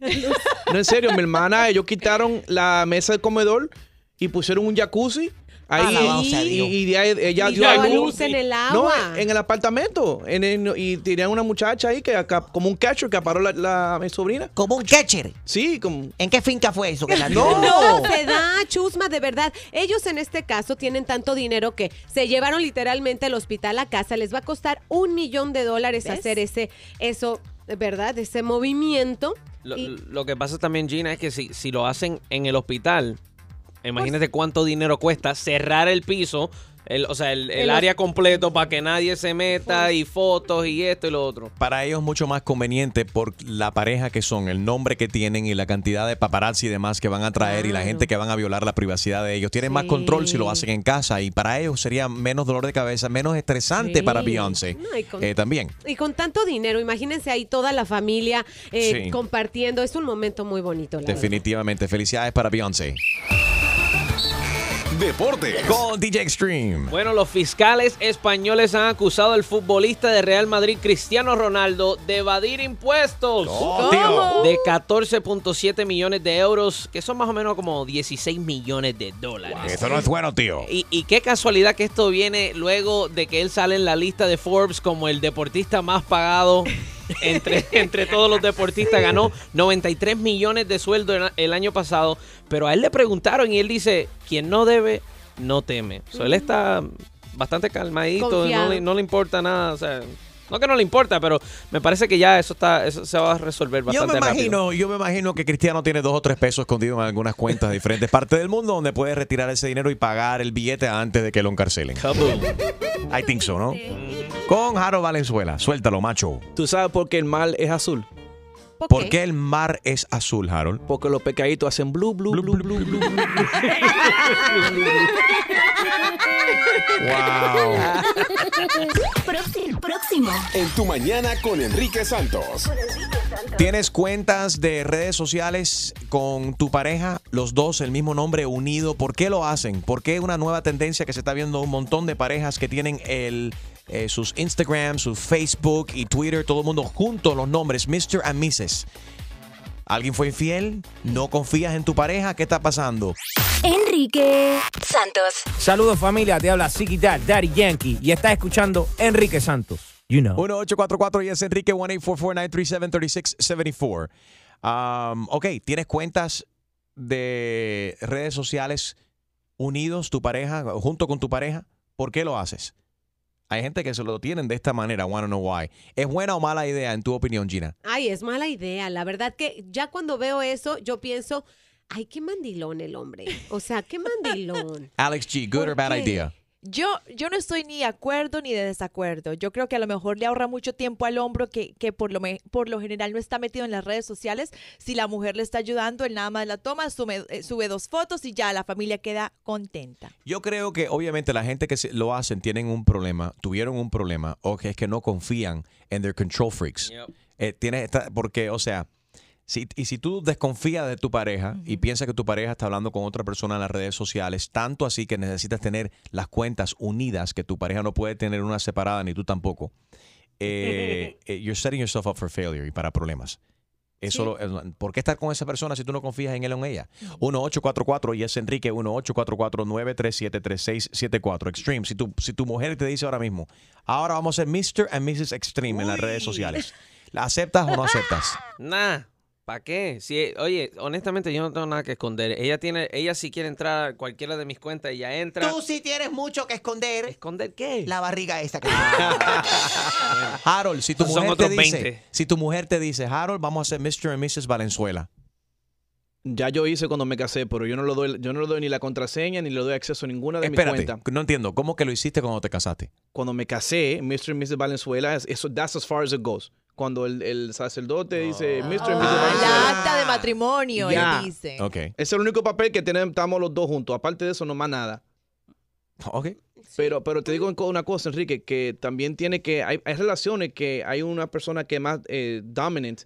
No, en serio, mi hermana, ellos quitaron la mesa del comedor y pusieron un jacuzzi. Ahí, sea y, Dios. y de ahí ella Y dio a dio a luz. luz en el No, agua. en el apartamento. En el- y tenían una muchacha ahí que acá, como un catcher que aparó la, la- mi sobrina. ¿Como un catcher? Sí, como. ¿En qué finca fue eso? Que la No. No, se da, chusma, de verdad. Ellos en este caso tienen tanto dinero que se llevaron literalmente el hospital a casa. Les va a costar un millón de dólares ¿Ves? hacer ese, eso, de verdad, ese movimiento. Lo, Y- lo que pasa también, Gina, es que si, si lo hacen en el hospital, imagínate cuánto dinero cuesta cerrar el piso, el, o sea, el, el El área completo para que nadie se meta y fotos y esto y lo otro. Para ellos es mucho más conveniente por la pareja que son, el nombre que tienen y la cantidad de paparazzi y demás que van a traer y la gente que van a violar la privacidad de ellos. Tienen más control si lo hacen en casa y para ellos sería menos dolor de cabeza, menos estresante Sí. para Beyoncé No, y con- eh, también. Y con tanto dinero, imagínense ahí toda la familia eh, Sí. compartiendo. Es un momento muy bonito. la verdad. Definitivamente. Felicidades para Beyoncé. Deporte. Con DJ Extreme. Bueno, los fiscales españoles han acusado al futbolista de Real Madrid, Cristiano Ronaldo, de evadir impuestos. De 14.7 millones de euros, que son más o menos como 16 millones de dólares. Eso no es bueno, tío. Y, y qué casualidad que esto viene luego de que él sale en la lista de Forbes como el deportista más pagado entre, entre todos los deportistas. Ganó 93 millones de sueldo el, año pasado, pero a él le preguntaron y él dice, quien no debe, no teme. So, él está bastante calmadito, no le, no le importa nada. O sea, no que no le importa, pero me parece que ya eso está eso se va a resolver Yo bastante me rápido. imagino, yo me imagino que Cristiano tiene dos o tres pesos escondidos en algunas cuentas de diferentes partes del mundo donde puede retirar ese dinero y pagar el billete antes de que lo encarcelen. I think so, ¿no? Con Jaro Valenzuela. Suéltalo, macho. ¿Tú sabes por qué el mar es azul? ¿Por qué el mar es azul, Harold? Porque los pecaditos hacen blue, blue, blue, blue, blue, blue. Próximo. Próximo. En tu mañana con Enrique Santos. ¿Tienes cuentas de redes sociales con tu pareja, los dos el mismo nombre unido? ¿Por qué lo hacen? ¿Por qué una nueva tendencia que se está viendo un montón de parejas que tienen el, eh, sus Instagram, su Facebook y Twitter, todo el mundo juntos los nombres Mr. and Mrs. ¿Alguien fue infiel? ¿No confías en tu pareja? ¿Qué está pasando? Enrique Santos. Saludos familia, te habla Siki Dad, Daddy Yankee y estás escuchando Enrique Santos. You know. 1844 y es Enrique 1-844-937-3674. Um, ok, ¿tienes cuentas de redes sociales unidos, tu pareja, junto con tu pareja? ¿Por qué lo haces? Hay gente que se lo tienen de esta manera, wanna know why. ¿Es buena o mala idea en tu opinión, Gina? Ay, es mala idea. La verdad que ya cuando veo eso, yo pienso, ay, qué mandilón el hombre. O sea, qué mandilón. Alex G, good or bad qué? idea? Yo, yo no estoy ni de acuerdo ni de desacuerdo. Yo creo que a lo mejor le ahorra mucho tiempo al hombro que, que por, lo me- por lo general no está metido en las redes sociales. Si la mujer le está ayudando, él nada más la toma, sube, eh, sube dos fotos y ya la familia queda contenta. Yo creo que obviamente la gente que lo hacen tienen un problema, tuvieron un problema, o que es que no confían en their control freaks. Eh, tiene esta- porque, o sea, Si, y si tú desconfías de tu pareja y piensas que tu pareja está hablando con otra persona en las redes sociales, tanto así que necesitas tener las cuentas unidas, que tu pareja no puede tener una separada ni tú tampoco, eh, eh, you're setting yourself up for failure y para problemas. Eso, lo- eh, ¿Por qué estar con esa persona si tú no confías en él o en ella? 1-844 y es Enrique 1-844-937-3674. Extreme. Si tu, si tu mujer te dice ahora mismo, ahora vamos a ser Mr. and Mrs. Extreme en las redes sociales, ¿la aceptas o no aceptas? Nah, ¿para qué? Si, oye, honestamente yo no tengo nada que esconder. Ella tiene, ella si quiere entrar a cualquiera de mis cuentas, ella entra. Tú sí tienes mucho que esconder. ¿Esconder qué? La barriga esa que Harold, si tu son mujer te dice, 20. si tu mujer te dice, Harold, vamos a ser Mr. and Mrs. Valenzuela. Ya yo hice cuando me casé, pero yo no le doy, yo no le doy ni la contraseña ni le doy acceso a ninguna de mis Espérate, cuentas. no entiendo, ¿cómo que lo hiciste cuando te casaste? Cuando me casé, Mr. y Mrs. Valenzuela, es- eso, that's as far as it goes. Cuando el, el sacerdote dice Mr. y Mrs. Ah, la acta de matrimonio, él dice. Ese es el único papel que tenemos, estamos los dos juntos. Aparte de eso, no más nada. Ok. Pero, pero te digo una cosa, Enrique, que también tiene que, hay, hay relaciones que hay una persona que es más eh, dominant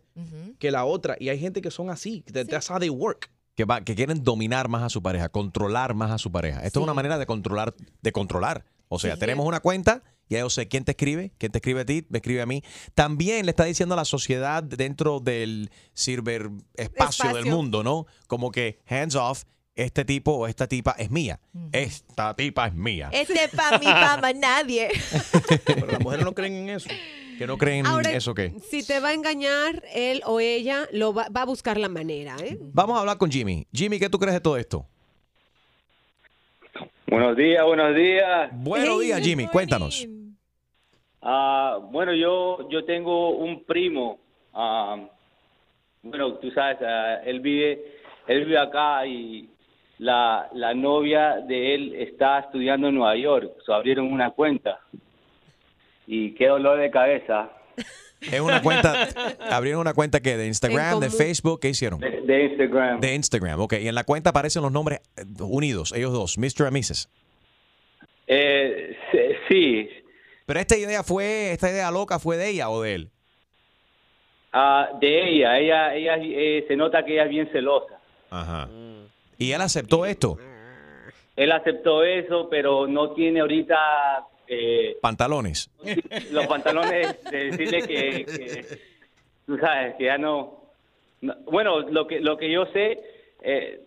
que la otra y hay gente que son así. That- That's how they work. Que, va, que quieren dominar más a su pareja, controlar más a su pareja. Esto es una manera de controlar, de controlar. O sea, tenemos una cuenta, ya yo sé quién te escribe, quién te escribe a ti, me escribe a mí. También le está diciendo a la sociedad dentro del ciberespacio del Espacio. mundo, ¿no? Como que hands off, este tipo o esta tipa es mía. Esta tipa es mía. Este pa' mi pa' nadie. Pero las mujeres no creen en eso. Que no creen Ahora, eso que. Si te va a engañar, él o ella lo va, va a buscar la manera, ¿eh? Vamos a hablar con Jimmy. Jimmy, ¿qué tú crees de todo esto? Buenos días, buenos días. Buenos días, Jimmy. Cuéntanos. Ah, bueno, yo yo tengo un primo. ah, bueno, tú sabes, ah, él vive él vive acá y la, la novia de él está estudiando en Nueva York. So, abrieron una cuenta. Y qué dolor de cabeza. Es una cuenta, abrieron una cuenta que de Instagram, de. Facebook, ¿qué hicieron? De, de Instagram. De Instagram, ok. Y en la cuenta aparecen los nombres eh, unidos, ellos dos, Mr. and Mrs. Eh, sí. Pero esta idea fue, esta idea loca fue de ella o de él. Ah, de ella, ella, ella eh, se nota que ella es bien celosa. Ajá. Y él aceptó esto. Él aceptó eso, pero no tiene ahorita eh, Pantalones. los pantalones de decirle que, que, tú sabes que ya no, no- bueno lo que lo que yo sé eh,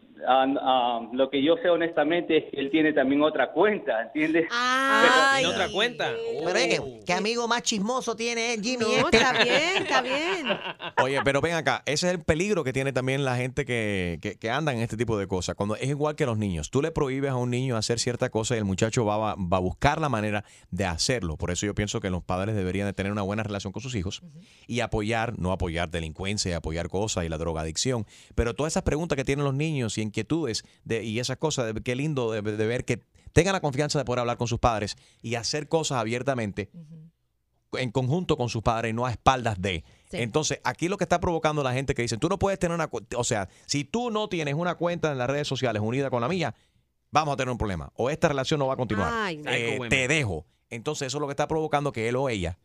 lo que yo sé honestamente es que él tiene también otra cuenta ¿entiendes? ¿Tiene otra cuenta? Pero es que, ¿qué amigo más chismoso tiene él, Jimmy? No, este? está bien, está bien. Oye, pero ven acá, ese es el peligro que tiene también la gente que, que, que anda en este tipo de cosas. Cuando es igual que los niños, tú le prohíbes a un niño hacer cierta cosa y el muchacho va, va, va a buscar la manera de hacerlo. Por eso yo pienso que los padres deberían de tener una buena relación con sus hijos y apoyar, no apoyar delincuencia y apoyar cosas y la drogadicción, pero todas esas preguntas que tienen los niños y inquietudes de, y esas cosas, de- qué lindo de, de ver que tengan la confianza de poder hablar con sus padres y hacer cosas abiertamente en conjunto con sus padres y no a espaldas de. Entonces, aquí lo que está provocando la gente que dicen, tú no puedes tener una... cu- O sea, si tú no tienes una cuenta en las redes sociales unida con la mía, vamos a tener un problema. O esta relación no va a continuar. Ay. Eh, te dejo. Entonces, eso es lo que está provocando que él o ella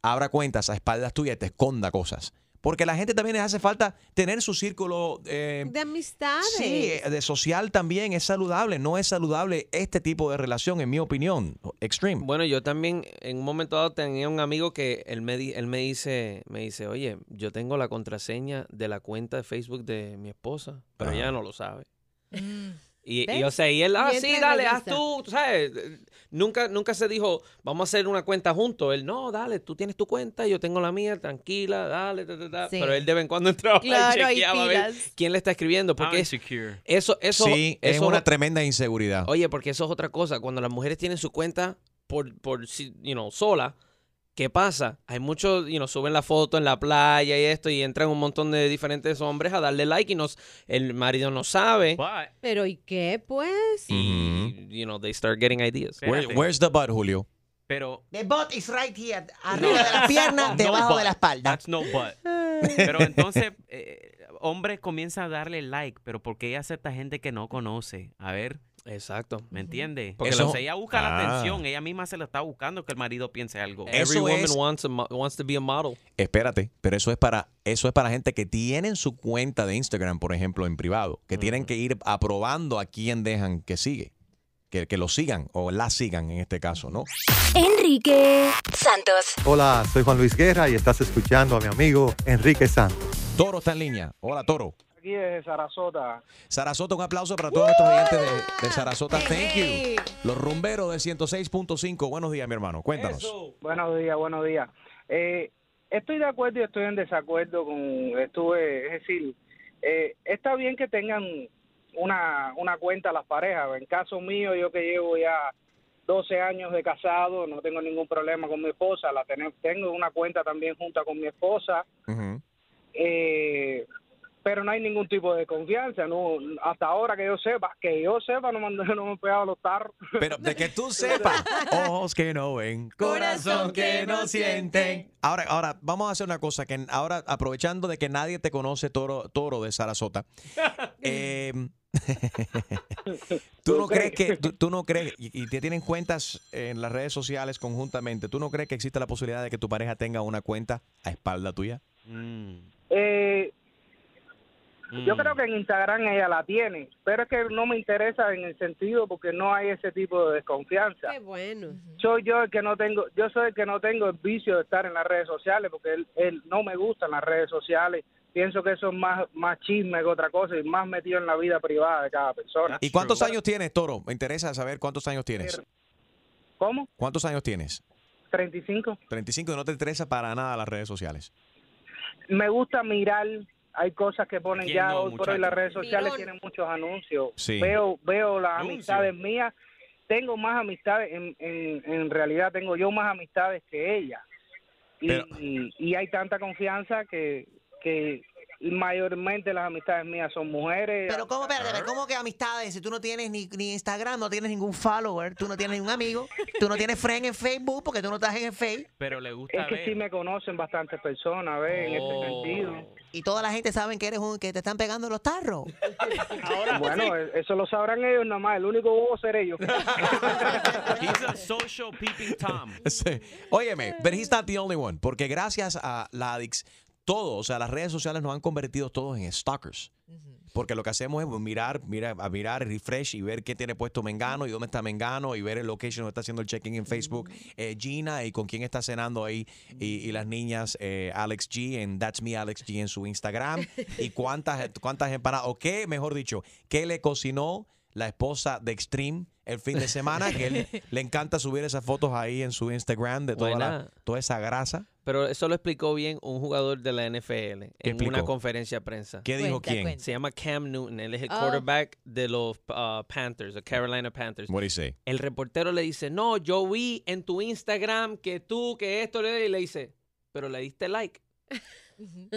abra cuentas a espaldas tuyas y te esconda cosas. Porque a la gente también les hace falta tener su círculo... eh, De amistades. Sí, de social también es saludable. No es saludable este tipo de relación, en mi opinión. Extreme. Bueno, yo también en un momento dado tenía un amigo que él me, di- él me dice, me dice, oye, yo tengo la contraseña de la cuenta de Facebook de mi esposa, pero ella no lo sabe. Y, y, ¿Ves? o sea, y él, ah, sí, dale, haz tú, tú ¿sabes? Nunca, nunca se dijo, vamos a hacer una cuenta juntos. Él, no, dale, tú tienes tu cuenta, yo tengo la mía, tranquila, dale, ta, ta, ta". Sí. Pero él de vez en cuando entraba Claro, y chequeaba a ver quién le está escribiendo. Porque es- eso, eso, sí, es una tremenda inseguridad. Oye, porque eso es otra cosa. Cuando las mujeres tienen su cuenta por, por si- you know, sola, ¿qué pasa? Hay muchos, you know, suben la foto en la playa y esto y entran un montón de diferentes hombres a darle like y nos, el marido no sabe. Pero ¿y qué, pues? Y, you know, they start getting ideas. Where- where's the butt, Julio? Pero The butt is right here, arriba de la pierna, No debajo butt. de la espalda. That's no butt. Pero entonces, eh, hombres comienzan a darle like, pero ¿por qué ella acepta gente que no conoce? A ver. Exacto. ¿Me entiendes? Porque eso- ella busca la Ah. atención, ella misma se la está buscando que el marido piense algo. Every Eso woman es- wants, a mo- wants to be a model. Espérate, pero eso es para eso es para gente que tienen su cuenta de Instagram, por ejemplo, en privado, que tienen que ir aprobando a quién dejan que sigue, que, que lo sigan o la sigan en este caso, ¿no? Enrique Santos. Hola, soy Juan Luis Guerra y estás escuchando a mi amigo Enrique Santos. Toro está en línea. Hola, Toro. Aquí desde Sarasota. Sarasota, un aplauso para todos nuestros oyentes de, de Sarasota. Thank you. Los rumberos del 106.5. Buenos días, mi hermano. Cuéntanos. Buenos días, buenos días. Eh, estoy de acuerdo y estoy en desacuerdo con estuve, es decir, eh, está bien que tengan una, una cuenta las parejas. En caso mío, yo que llevo ya 12 años de casado, no tengo ningún problema con mi esposa, la tengo, tengo una cuenta también junta con mi esposa. eh, pero no hay ningún tipo de confianza, no hasta ahora que yo sepa, que yo sepa no me, han- no me han pegado los tarros. Pero de que tú sepas, ojos que no ven, corazón que no sienten. Ahora, ahora vamos a hacer una cosa que ahora aprovechando de que nadie te conoce Toro, Toro de Sarasota. eh, ¿Tú no crees que tú, tú no crees y, y te tienen cuentas en las redes sociales conjuntamente? ¿Tú no crees que existe la posibilidad de que tu pareja tenga una cuenta a espalda tuya? Eh, Yo creo que en Instagram ella la tiene, pero es que no me interesa en el sentido porque no hay ese tipo de desconfianza. Qué bueno. Soy yo el que no tengo, yo soy el que no tengo el vicio de estar en las redes sociales porque él, él no me gustan las redes sociales. Pienso que eso es más, más chisme que otra cosa y más metido en la vida privada de cada persona. ¿Y cuántos años tienes, Toro? Me interesa saber cuántos años tienes. ¿Cómo? ¿Cuántos años tienes? 35. 35 y no te interesa para nada las redes sociales. Me gusta mirar, hay cosas que ponen ¿Quién ya no, hoy por hoy las redes sociales Mirón. tienen muchos anuncios. Sí. Veo veo las amistades mías, tengo más amistades, en, en, en realidad tengo yo más amistades que ella. Y, Pero- y, y hay tanta confianza que, que mayormente las amistades mías son mujeres. Pero ¿cómo, espérate, espérate, ¿cómo que amistades? Si tú no tienes ni, ni Instagram, no tienes ningún follower, tú no tienes ningún amigo, tú no tienes friend en Facebook porque tú no estás en el Facebook. Pero le gusta Es que sí me conocen bastantes personas, ¿ves? En ese sentido. Y toda la gente sabe que eres un que te están pegando los tarros. bueno, e- eso lo sabrán ellos nada más. El único bobo ser ellos. He's a social peeping Tom. Sí. Óyeme, but he's not the only one. Porque gracias a la Adix, todo, o sea, las redes sociales nos han convertido todos en stalkers. Porque lo que hacemos es mirar, mira, a mirar, refresh y ver qué tiene puesto Mengano y dónde está Mengano y ver el location donde está haciendo el check-in en Facebook. Eh, Gina y con quién está cenando ahí. Y, y las niñas, eh, Alex G en That's Me Alex G en su Instagram. y cuántas, cuántas empanadas, o qué, mejor dicho, qué le cocinó la esposa de Extreme el fin de semana, que él le encanta subir esas fotos ahí en su Instagram de toda, la- toda esa grasa. Pero eso lo explicó bien un jugador de la NFL en explicó? una conferencia de prensa. ¿Qué dijo Cuenta, quién? cuenta. Se llama Cam Newton. Él es el Oh. quarterback de los uh, Panthers, de Carolina Panthers. What say? El reportero le dice, no, yo vi en tu Instagram que tú, que esto, y le dice, pero le diste like.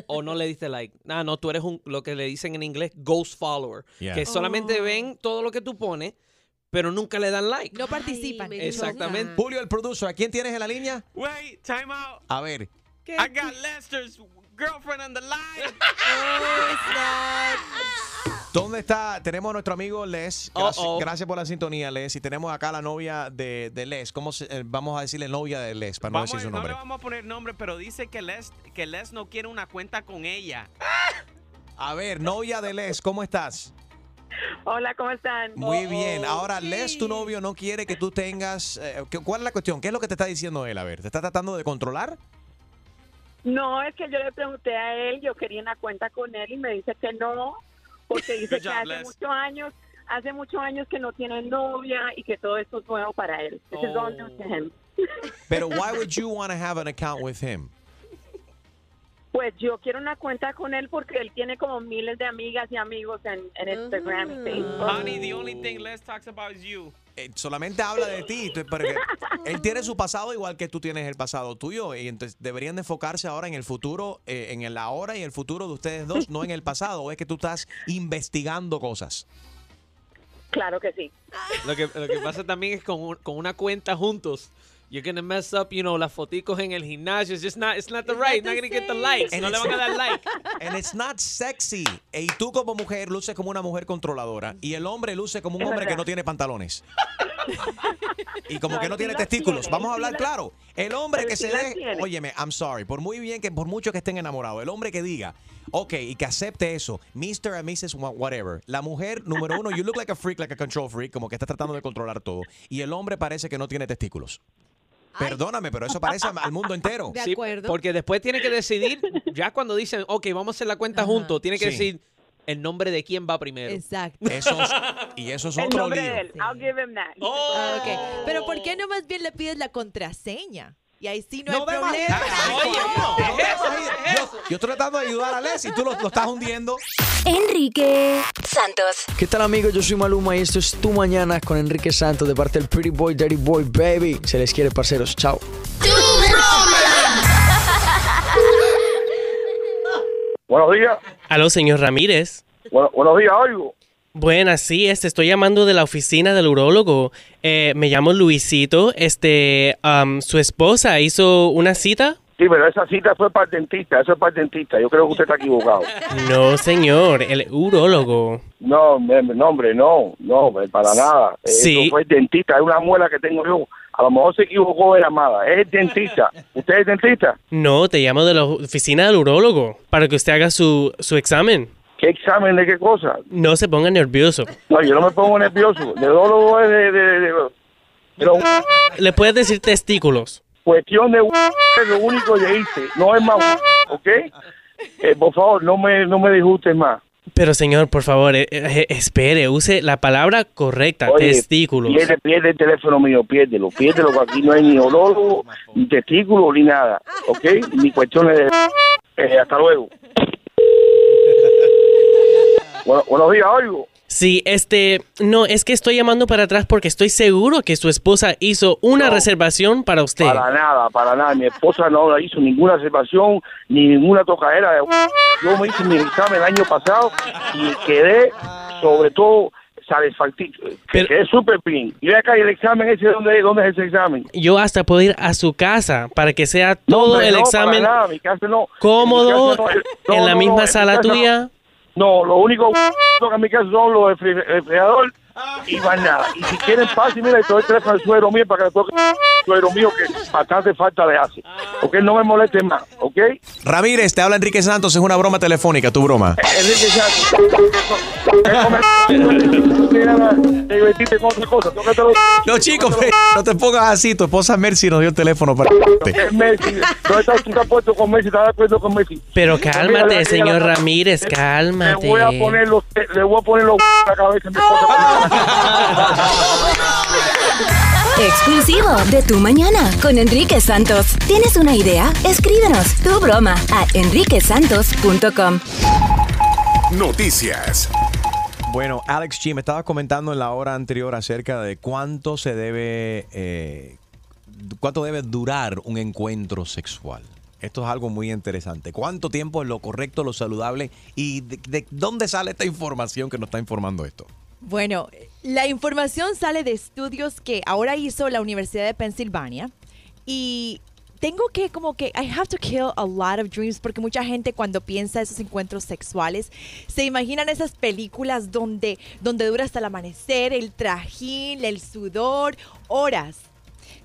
o no le diste like. Ah, no, tú eres un, lo que le dicen en inglés, ghost follower. Yeah. Que solamente ven todo lo que tú pones, pero nunca le dan like. No participan. Exactamente. Julio, el producer, ¿a quién tienes en la línea? Wait, time out. A ver. I got Lester's girlfriend on the line. ¿Dónde está? Tenemos a nuestro amigo Les. Gracias, Uh-oh. gracias por la sintonía, Les. Y tenemos acá a la novia de, de Les. ¿Cómo se- eh, vamos a decirle novia de Les para no Vamos, decir su no nombre? le vamos a poner nombre, pero dice que Les, que Les no quiere una cuenta con ella. A ver, novia de Les, ¿cómo estás? Hola, ¿cómo están? Muy bien. Ahora, Les, tu novio, no quiere que tú tengas... eh, ¿qué- ¿Cuál es la cuestión? ¿Qué es lo que te está diciendo él? A ver, ¿te está tratando de controlar? No, es que yo le pregunté a él, yo quería una cuenta con él y me dice que no, porque dice que hace muchos años, hace muchos años que no tiene novia y que todo esto es nuevo para él. This is all new to him. Pero, why would you want to have an account with him? Pues yo quiero una cuenta con él porque él tiene como miles de amigas y amigos en, en Instagram y Facebook. Honey, the only thing Les talks about is you. Eh, solamente habla de ti, porque él tiene su pasado igual que tú tienes el pasado tuyo y entonces deberían de enfocarse ahora en el futuro, eh, en el ahora y el futuro de ustedes dos, no en el pasado, o es que tú estás investigando cosas. Claro que sí. Lo que, lo que pasa también es con, un- con una cuenta juntos. You're gonna mess up, you know, las foticos en el gimnasio. It's just not, it's not the right. Not gonna get the likes. And No le it's- van a dar like. And it's not sexy. Y tú como mujer luces como una mujer controladora y el hombre luce como un Es hombre que no tiene pantalones. Y como No, que no tiene testículos. tiene, Vamos a hablar la- claro. El hombre que se deje, óyeme, I'm sorry, por muy bien que por mucho que estén enamorados, el hombre que diga, ok, y que acepte eso, Mr. and Mrs. wha- whatever. La mujer número uno, you look like a freak, like a control freak, como que está tratando de controlar todo. Y el hombre parece que no tiene testículos. Perdóname, pero eso parece al mundo entero. Sí, porque después tiene que decidir, ya cuando dicen, ok, vamos a hacer la cuenta juntos, tiene que Sí. decir el nombre de quién va primero. Exacto. Eso es- y eso es El otro nombre lío. de él. I'll give him that. Ah, ok. Pero ¿por qué no más bien le pides la contraseña? Y ahí sí no, No, hay problema. Yo, yo estoy tratando de ayudar a Les y tú lo, lo estás hundiendo. Enrique Santos. ¿Qué tal amigos? Yo soy Maluma y esto es Tu Mañana con Enrique Santos de parte del Pretty Boy, Dirty Boy, Baby. Se les quiere, parceros. Chao. Buenos días. Aló, señor Ramírez. Bueno, buenos días, oigo. Buenas, sí, este, estoy llamando de la oficina del urólogo. Eh, me llamo Luisito. Este, am, su esposa hizo una cita. Sí, pero esa cita fue para el dentista, eso es para el dentista. Yo creo que usted está equivocado. No, señor, el urólogo. No, no, hombre, no, no, me- para nada. Eh, Sí. Eso fue el dentista, es una muela que tengo yo. A lo mejor se equivocó de llamada. Es el dentista. ¿Usted es dentista? No, te llamo de la oficina del urólogo para que usted haga su, su examen. ¿Qué examen de qué cosa? No se ponga nervioso. No, yo no me pongo nervioso. Es de, de, de- de- Le puedes decir testículos. cuestión de es lo único que hice. No es más, ¿ok? Eh, por favor, no me, no me disguste más. Pero señor, por favor, eh, eh, espere, use la palabra correcta, Oye, testículos. Pierde, pierde el teléfono mío, piérdelo, piérdelo, que aquí no hay ni odólogo, ni testículo, ni nada, ¿ok? Ni cuestiones de... Eh, hasta luego. Bueno, buenos días, oigo. Sí, este, no, es que estoy llamando para atrás porque estoy seguro que su esposa hizo una reservación para usted. Para nada, para nada. Mi esposa no hizo ninguna observación, ni ninguna tocadera. de- Yo me hice mi examen el año pasado y quedé, sobre todo, satisfactorio. Que quedé súper bien. Y ve acá, ¿y el examen ese dónde, dónde es ese examen? Yo hasta puedo ir a su casa para que sea No, todo hombre, el no, examen para nada, mi casa no. cómodo En mi casa no, en no, la no, misma no, sala no. tuya. No, lo único que mi casa son los refri- refrigerador y nada. Y si quieren paz, y mira, estoy teléfono al suegro mío para que le toque al suegro mío que bastante falta le hace. Ok, no me moleste más, ¿ok? Ramírez, te habla Enrique Santos, es una broma telefónica, tu broma. Enrique Santos. Te. No, chicos, no te pongas así. Tu esposa Mercy nos dio el teléfono para. Es Messi. ¿Dónde estás? ¿Tú estás puesto con Messi? ¿Estás de acuerdo con Messi? Pero cálmate, señor Ramírez, Le cálmate. voy a poner los, le voy a poner los la cabeza mi esposa. Exclusivo de Tu Mañana con Enrique Santos. ¿Tienes una idea? Escríbenos tu broma a enriquesantos.com. Noticias. Bueno, Alex G, me estaba comentando en la hora anterior acerca de cuánto se debe, eh, cuánto debe durar un encuentro sexual. Esto es algo muy interesante. ¿Cuánto tiempo es lo correcto, lo saludable y de, de dónde sale esta información que nos está informando esto? Bueno, la información sale de estudios que ahora hizo la Universidad de Pensilvania y tengo que como que I have to kill a lot of dreams porque mucha gente cuando piensa esos encuentros sexuales se imaginan esas películas donde donde dura hasta el amanecer, el trajín, el sudor, horas.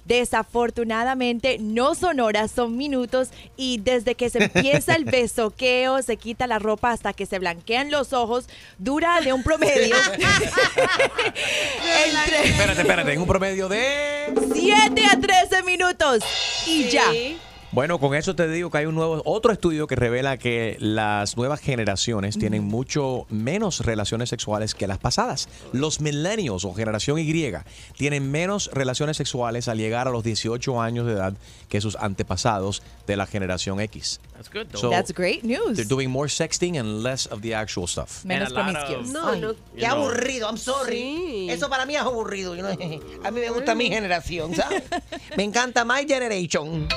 Desafortunadamente no son horas, son minutos y desde que se empieza el besoqueo, se quita la ropa hasta que se blanquean los ojos, dura de un promedio entre Espérate, espérate, en un promedio de... 7 a 13 minutos y ya. Bueno, con eso te digo que hay un nuevo, otro estudio que revela que las nuevas generaciones tienen mucho menos relaciones sexuales que las pasadas. Los millennials o generación Y tienen menos relaciones sexuales al llegar a los 18 años de edad que sus antepasados de la generación X. That's good, though. So, That's great news. They're doing more sexting and less of the actual stuff. Menos promiscuous. No, Ay, no, qué know. aburrido, I'm sorry. Sí. Eso para mí es aburrido. you know. A mí me gusta mi generación, ¿sabes? Me encanta My Generation.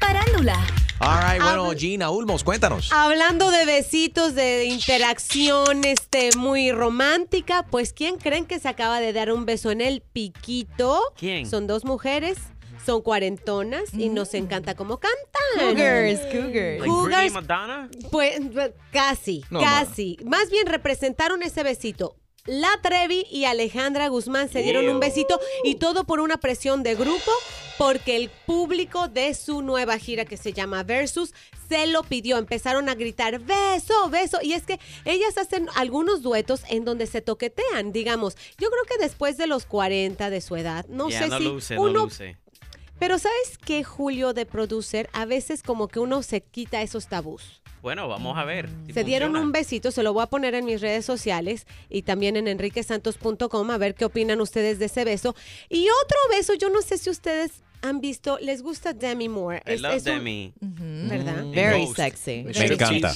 Parándula. All right, bueno, Gina Ulmos, cuéntanos. Hablando de besitos, de interacción este, muy romántica, pues ¿quién creen que se acaba de dar un beso en el piquito? ¿Quién? Son dos mujeres, son cuarentonas y nos encanta cómo cantan. Cougars, cougars. Cougars, Madonna? pues pues, casi, No, casi. Más bien representaron ese besito. La Trevi y Alejandra Guzmán se dieron un besito y todo por una presión de grupo porque el público de su nueva gira que se llama Versus se lo pidió. Empezaron a gritar beso, beso. Y es que ellas hacen algunos duetos en donde se toquetean, digamos. Yo creo que después de los 40 de su edad, no Ya, sé no si luce, no uno luce. Pero ¿sabes qué, Julio, de producer? A veces como que uno se quita esos tabús. Bueno, vamos a ver. si se dieron un besito, se lo voy a poner en mis redes sociales y también en enriquesantos.com a ver qué opinan ustedes de ese beso. Y otro beso, yo no sé si ustedes han visto, les gusta Demi Moore. I love un- Demi. ¿Verdad? Very Ghost. sexy. Me encanta.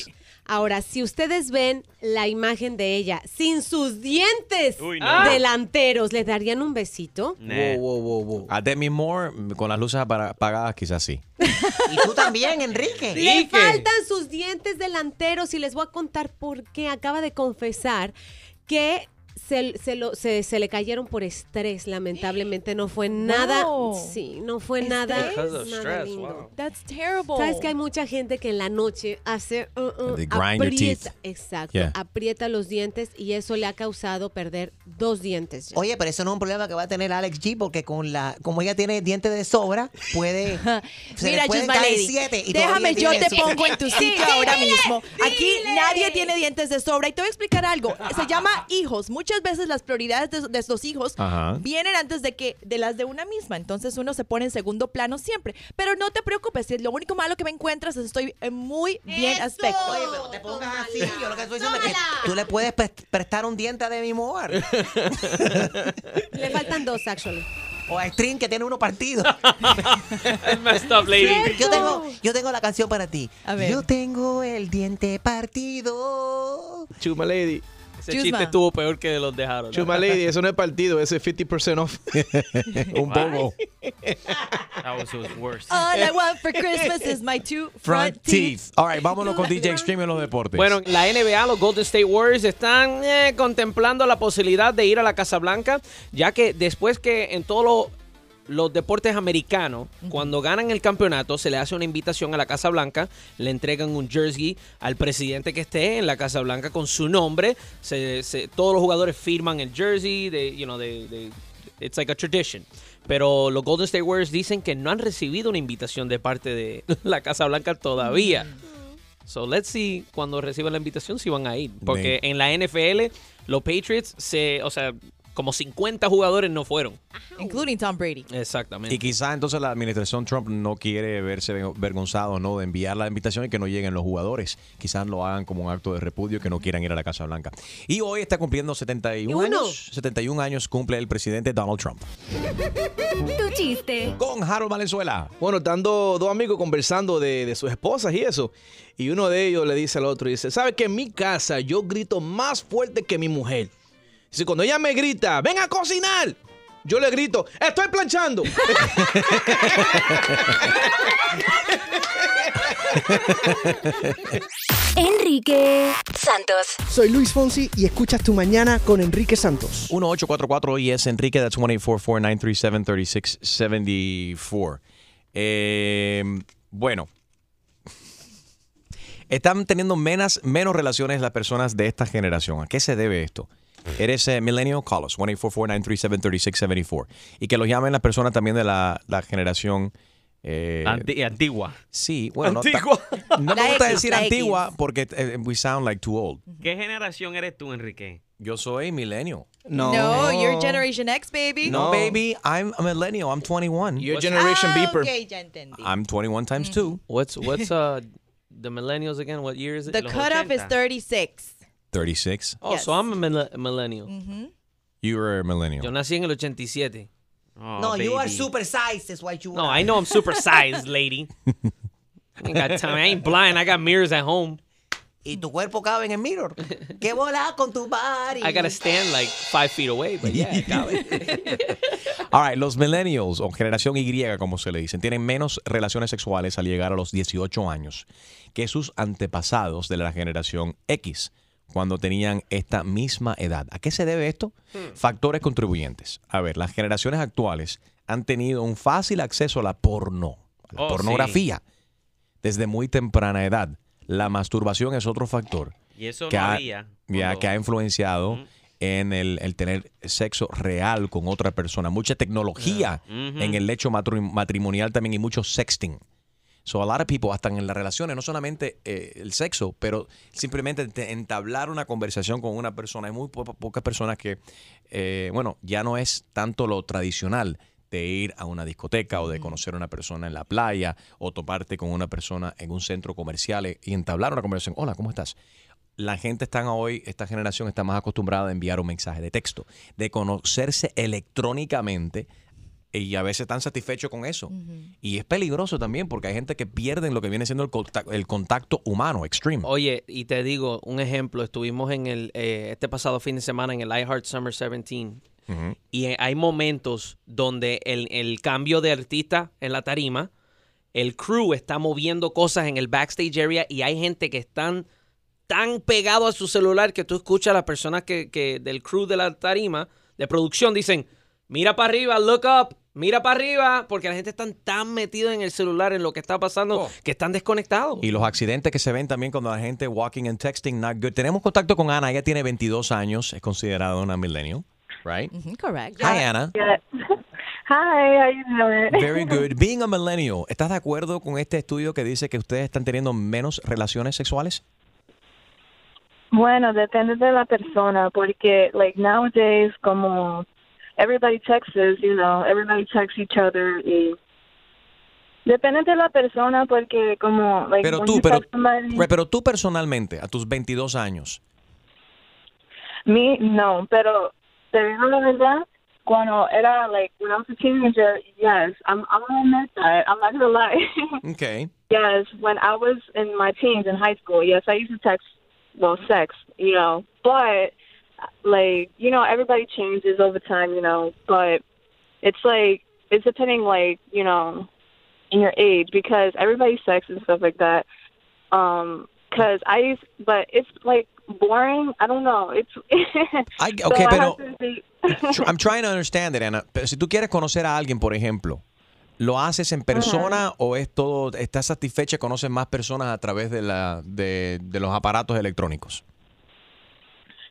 Ahora, si ustedes ven la imagen de ella sin sus dientes Uy, no. delanteros, ¿le darían un besito? Wow, wow, wow, wow. A Demi Moore, con las luces apagadas, quizás sí. Y tú también, Enrique. Le faltan sus dientes delanteros y les voy a contar por qué. Acaba de confesar que se, se lo- se- se le cayeron por estrés, lamentablemente. No fue nada. Sí, no fue nada. Because nada stress, lindo. wow. That's terrible. Sabes que hay mucha gente que en la noche hace. uh, uh, They grind your teeth. aprieta, exacto, Yeah. aprieta los dientes y eso le ha causado perder dos dientes. ya. Oye, pero eso no es un problema que va a tener Alex G, porque con la, como ella tiene dientes de sobra, puede. se Mira, Chusma caer siete y déjame, yo te su- pongo en tu sitio ahora mismo. Aquí nadie tiene dientes de sobra y te voy a explicar algo. Se llama hijos. Muchas veces las prioridades de, de estos hijos Ajá. vienen antes de que de las de una misma. Entonces uno se pone en segundo plano siempre. Pero no te preocupes, si lo único malo que me encuentras es estoy en muy bien aspecto. Oye, pero te pongas así. Yo lo que estoy diciendo es que tú le puedes pre- prestar un diente a Demi Moore. Le faltan dos, actually. O a String, que tiene uno partido. messed up, lady. Yo tengo, yo tengo la canción para ti. A ver. Yo tengo el diente partido. Chuma Lady. Ese chiste estuvo peor que los dejaron. Chuma Lady, eso no es partido, ese es 50% off. Un poco. That was his worst. All I want for Christmas is my two front, Front teeth. All right, vámonos con DJ Extreme en los deportes. Bueno, la NBA, los Golden State Warriors están eh, contemplando la posibilidad de ir a la Casa Blanca, ya que después que en todos los los deportes americanos, cuando ganan el campeonato, se le hace una invitación a la Casa Blanca, le entregan un jersey al presidente que esté en la Casa Blanca con su nombre, se- se- todos los jugadores firman el jersey, de, you know, de, de- it's like a tradition. Pero los Golden State Warriors dicen que no han recibido una invitación de parte de la Casa Blanca todavía. So let's see cuando reciban la invitación si van a ir. Porque en la NFL, los Patriots, se, o sea, como 50 jugadores no fueron. Including Tom Brady. Exactamente. Y quizás entonces la administración Trump no quiere verse vergonzado ¿no? de enviar la invitación y que no lleguen los jugadores. Quizás lo hagan como un acto de repudio que no quieran ir a la Casa Blanca. Y hoy está cumpliendo 71 Uno. años. 71 años cumple el presidente Donald Trump. Tu chiste. Con Harold Valenzuela. Bueno, estando dos amigos conversando de, de sus esposas y eso. Y uno de ellos le dice al otro, dice, ¿sabes que en mi casa yo grito más fuerte que mi mujer? Dice, cuando ella me grita, ven a cocinar. Yo le grito, estoy planchando. Enrique Santos. Soy Luis Fonsi y escuchas Tu Mañana con Enrique Santos. 1844 y es Enrique, that's 1-844-937-3674. Eh, bueno, están teniendo menos, menos relaciones las personas de esta generación. ¿A qué se debe esto? Eres eh, millennial, call us, 1-844-937-3674. Y que los llamen las personas también de la, la generación... eh, Anti- antigua. Sí, bueno, no Antigua. no, La me gusta X, decir antigua X. porque eh, we sound like too old. ¿Qué generación eres tú, Enrique? Yo soy millennial. No, you're Generation X, baby. No, baby, I'm a millennial. I'm 21. You're Generation ah, Beeper. Ok, ya entendí. I'm 21 times 2. What's what's uh the millennials again? What year is it? The cutoff is 36. 36. Oh, so I'm a mille- millennial. Mhm. You're a millennial. Yo nací en el 87. no, you are super sized, is what you No, are. I know I'm super sized, lady. I ain't got time. I ain't blind. I got mirrors at home. y tu cuerpo cabe en el mirror. ¿Qué bola con tu body? I gotta stand like five feet away, but yeah, cabe. All right, los millennials o generación Y, como se le dicen, tienen menos relaciones sexuales al llegar a los 18 años que sus antepasados de la generación X cuando tenían esta misma edad. ¿A qué se debe esto? Hmm. Factores contribuyentes. A ver, las generaciones actuales han tenido un fácil acceso a la porno, a la Oh, pornografía, desde muy temprana edad. La masturbación es otro factor Y eso que no ha, había. ya, que ha influenciado en el, el tener sexo real con otra persona. Mucha tecnología en el lecho matri- matrimonial también y mucho sexting. So a lot of people, hasta en las relaciones, no solamente eh, el sexo, pero simplemente te- entablar una conversación con una persona. Hay muy po- pocas personas que, eh, bueno, ya no es tanto lo tradicional de ir a una discoteca o de conocer a una persona en la playa o toparte con una persona en un centro comercial y entablar una conversación. Hola, ¿cómo estás? la gente está hoy, esta generación está más acostumbrada a enviar un mensaje de texto, de conocerse electrónicamente y a veces están satisfechos con eso. Y es peligroso también porque hay gente que pierde lo que viene siendo el contacto, el contacto humano, extreme. Oye, y te digo un ejemplo, estuvimos en el eh, este pasado fin de semana en el iHeart Summer 17 Ujú. y eh, hay momentos donde el, el cambio de artista en la tarima, el crew está moviendo cosas en el backstage area y hay gente que están tan pegado a su celular que tú escuchas a las personas que, que del crew de la tarima, de producción, dicen, mira para arriba, look up, mira para arriba, porque la gente está tan metida en el celular, en lo que está pasando, que están desconectados. Y los accidentes que se ven también cuando la gente walking and texting, not good. Tenemos contacto con Ana, ella tiene 22 años, es considerada una millennial, right? correct. Hi, Ana. Hi, how you doing? Very good. Being a millennial, ¿estás de acuerdo con este estudio que dice que ustedes están teniendo menos relaciones sexuales? Bueno, depende de la persona, porque like nowadays, como everybody texts, you know, everybody texts each other y depende de la persona, porque como like Pero tú, you pero, text somebody- pero tú personalmente, a tus 22 años, Me, no, pero te digo la verdad, cuando era, like, when I was a teenager, yes, I'm, I'm gonna admit that. I'm not gonna lie. okay. yes, when I was in my teens in high school, yes, I used to text, well, sex, you know, but, like, you know, everybody changes over time, you know, but it's like, it's depending, like, you know, in your age, because everybody's sex and stuff like that. Um, because I used, but it's like boring. I don't know. It's I, so okay, I pero I'm trying to understand it, Ana. Pero si tú quieres conocer a alguien, por ejemplo, ¿lo haces en persona o es todo, estás satisfecha, conoces más personas a través de, la, de, de los aparatos electrónicos?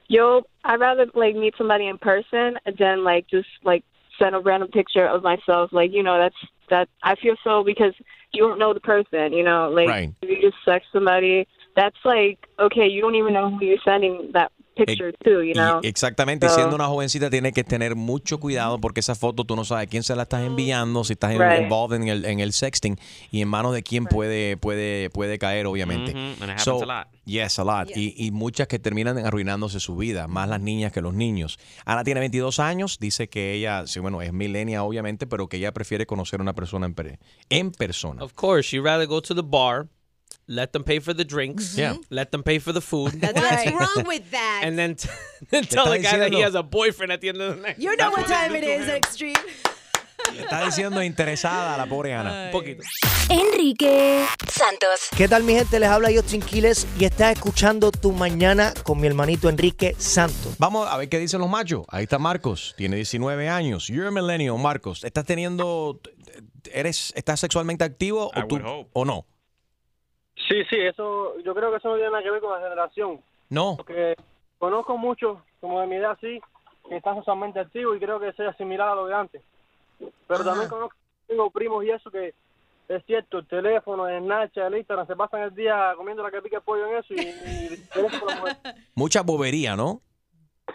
Yo, I'd rather like meet somebody in person than like just like send a random picture of myself. Like you know, that's that I feel so because you don't know the person. You know, like Right. if you just sex somebody, that's like okay, you don't even know who you're sending that picture to. You know, Y exactamente, y So- siendo una jovencita tiene que tener mucho cuidado porque esa foto tú no sabes quién se la estás enviando, si estás en- Right. involved en el, en el sexting y en manos de quién puede, puede, puede caer, obviamente. Mhm, and it So, a lot. Yes, a lot. Y, y muchas que terminan arruinándose su vida, más las niñas que los niños. Ana tiene 22 años, dice que ella, sí, bueno, es milenia obviamente, pero que ella prefiere conocer a una persona en, en persona. Of course, you'd rather go to the bar, let them pay for the drinks, Yeah. let them pay for the food. What's wrong with that? And then, t- then tell the guy that he has a boyfriend at the end of the night. You know what time it is, Extreme. Está diciendo interesada a la pobre Ana. Un poquito. Enrique Santos. ¿Qué tal mi gente? Les habla Justin Quiles y estás escuchando Tu Mañana con mi hermanito Enrique Santos. Vamos a ver qué dicen los machos. Ahí está Marcos, tiene 19 años. You're a millennial, Marcos. ¿Estás teniendo, eres, estás sexualmente activo I o, tú, would hope. o no? Sí, sí, eso, yo creo que eso no tiene nada que ver con la generación. No. Porque conozco muchos, como de mi edad, sí, que están socialmente activos y creo que sea similar a lo de antes. Pero también conozco, tengo primos y eso que es cierto, el teléfono, el Snapchat, el Instagram, se pasan el día comiendo la que pica el pollo en eso y, y mujer. Mucha bobería, ¿no?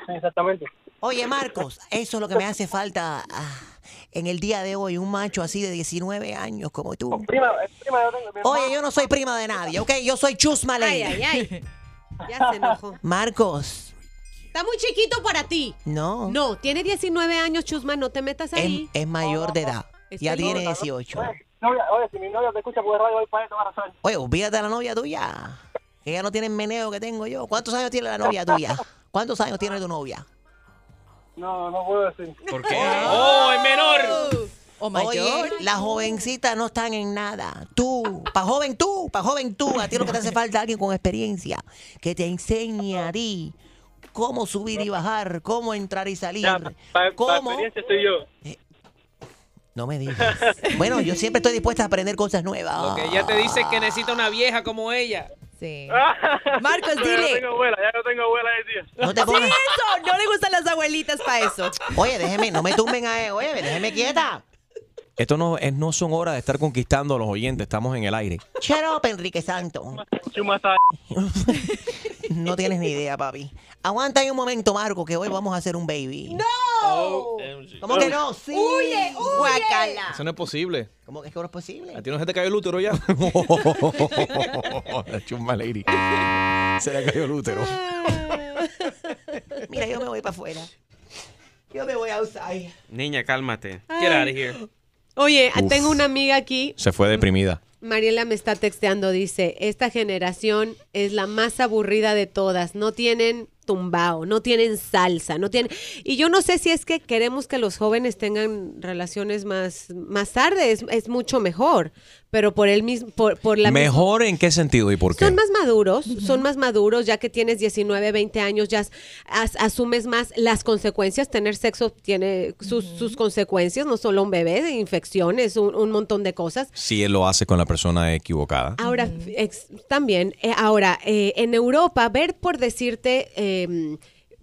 Sí, exactamente. Oye, Marcos, eso es lo que me hace falta ah, en el día de hoy, un macho así de 19 años como tú. Prima, es prima yo tengo, mi hermano. Oye, yo no soy prima de nadie, ¿ok? Yo soy Chusma Ay, Lady. ay, ay. Ya se enojó. Marcos, Está muy chiquito para ti. no, No, tiene 19 años, Chusma, no te metas ahí. es mayor de edad. Ya tiene gorda, 18. Novia, oye, si mi novia te escucha por radio, voy para eso, saber. Oye, olvídate de la novia tuya. Que ella no tiene el meneo que tengo yo. ¿Cuántos años tiene la novia tuya? ¿Cuántos años tiene tu novia? No, no puedo decir. ¿Por qué? ¡Oh, es menor! O Oye, las jovencitas no están en nada. Tú, pa' joven tú, pa' joven tú, a ti lo que te hace falta es alguien con experiencia que te enseñe a ti cómo subir y bajar, cómo entrar y salir. Experiencia estoy yo. No me digas. Bueno, yo siempre estoy dispuesta a aprender cosas nuevas. Lo que ella te dice que necesita una vieja como ella. Sí. Marcos, dile. Ya no tengo abuela, ya no tengo abuela de tío. No te Sí, pongas- eso. No le gustan las abuelitas para eso. Oye, déjeme, no me tumben a él, oye, déjeme quieta. Esto no, es, no son horas de estar conquistando a los oyentes, estamos en el aire. Shut up, Enrique Santo. No tienes ni idea, papi. Aguanta ahí un momento, Marco, que hoy vamos a hacer un baby. Oh, ¿Cómo que no? Sí. Huye, huye. Guacala. Eso no es posible. ¿Cómo que es que no es posible? ¿A ti no se te cayó el útero ya? La chumba lady. Se le cayó el útero. Mira, yo me voy para afuera. Yo me voy outside. Niña, cálmate. Get out of here. Oye, Uf. tengo una amiga aquí. Se fue deprimida. Mariela me está texteando, dice, esta generación es la más aburrida de todas, no tienen tumbao, no tienen salsa, no tienen... Y yo no sé si es que queremos que los jóvenes tengan relaciones más, más tarde, es, es mucho mejor, pero por el mismo, por, por la misma- ¿Mejor en qué sentido y por qué? Son más maduros, son más maduros, ya que tienes 19, 20 años, ya as- asumes más las consecuencias. Tener sexo tiene sus, sus consecuencias, no solo un bebé, infecciones, un, un montón de cosas. Si él lo hace con la persona equivocada. Ahora, ex- también, eh, ahora, eh, en Europa, ver por decirte eh,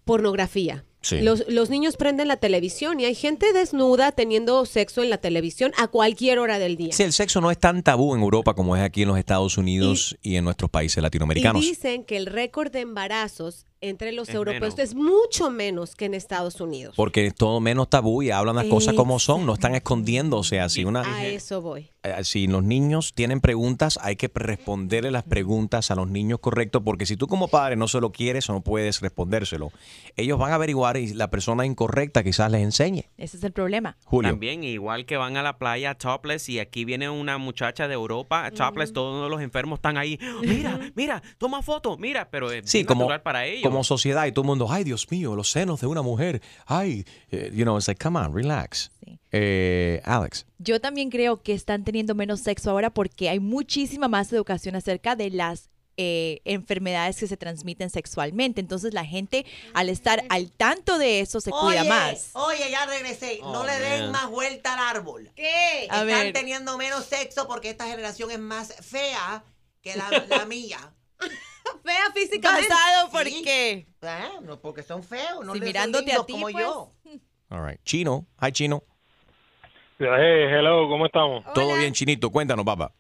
pornografía. Sí. Los, los niños prenden la televisión y hay gente desnuda teniendo sexo en la televisión a cualquier hora del día. Sí, el sexo no es tan tabú en Europa como es aquí en los Estados Unidos y, en nuestros países latinoamericanos. Y dicen que el récord de embarazos entre los Es europeos menos. es mucho menos que en Estados Unidos. Porque es todo menos tabú y hablan las cosas como son, no están sea, si una, A eso voy. eh, si los niños tienen preguntas, hay que responderle las preguntas a los niños correctos, porque si tú como padre no se lo quieres o no puedes respondérselo, ellos van a averiguar y la persona incorrecta quizás les enseñe. Ese es el problema. Julio. También, igual que van a la playa topless y aquí viene una muchacha de Europa, topless, todos los enfermos están ahí. Mira, mira, toma foto, mira, pero es Sí, bien como, natural para ellos. como sociedad y todo el mundo, ay Dios mío, los senos de una mujer, ay, eh, you know, it's like, come on, relax. Eh, Alex. Yo también creo que están teniendo menos sexo ahora porque hay muchísima más educación acerca de las eh, enfermedades que se transmiten sexualmente. Entonces la gente, al estar al tanto de eso, se cuida Oye, más. Oye, ya regresé. no Oh, le den man. más vuelta al árbol. ¿Qué? A Están ver. teniendo menos sexo porque esta generación es más fea que la, la mía. Fea físicamente. ¿Basado por Sí. qué? Ah, no, porque son feos, no Si les son mirándote a ti, como pues. yo. All right. Chino, hi Chino. Hey, hello, ¿cómo estamos? Todo bien, Chinito, cuéntanos, papá.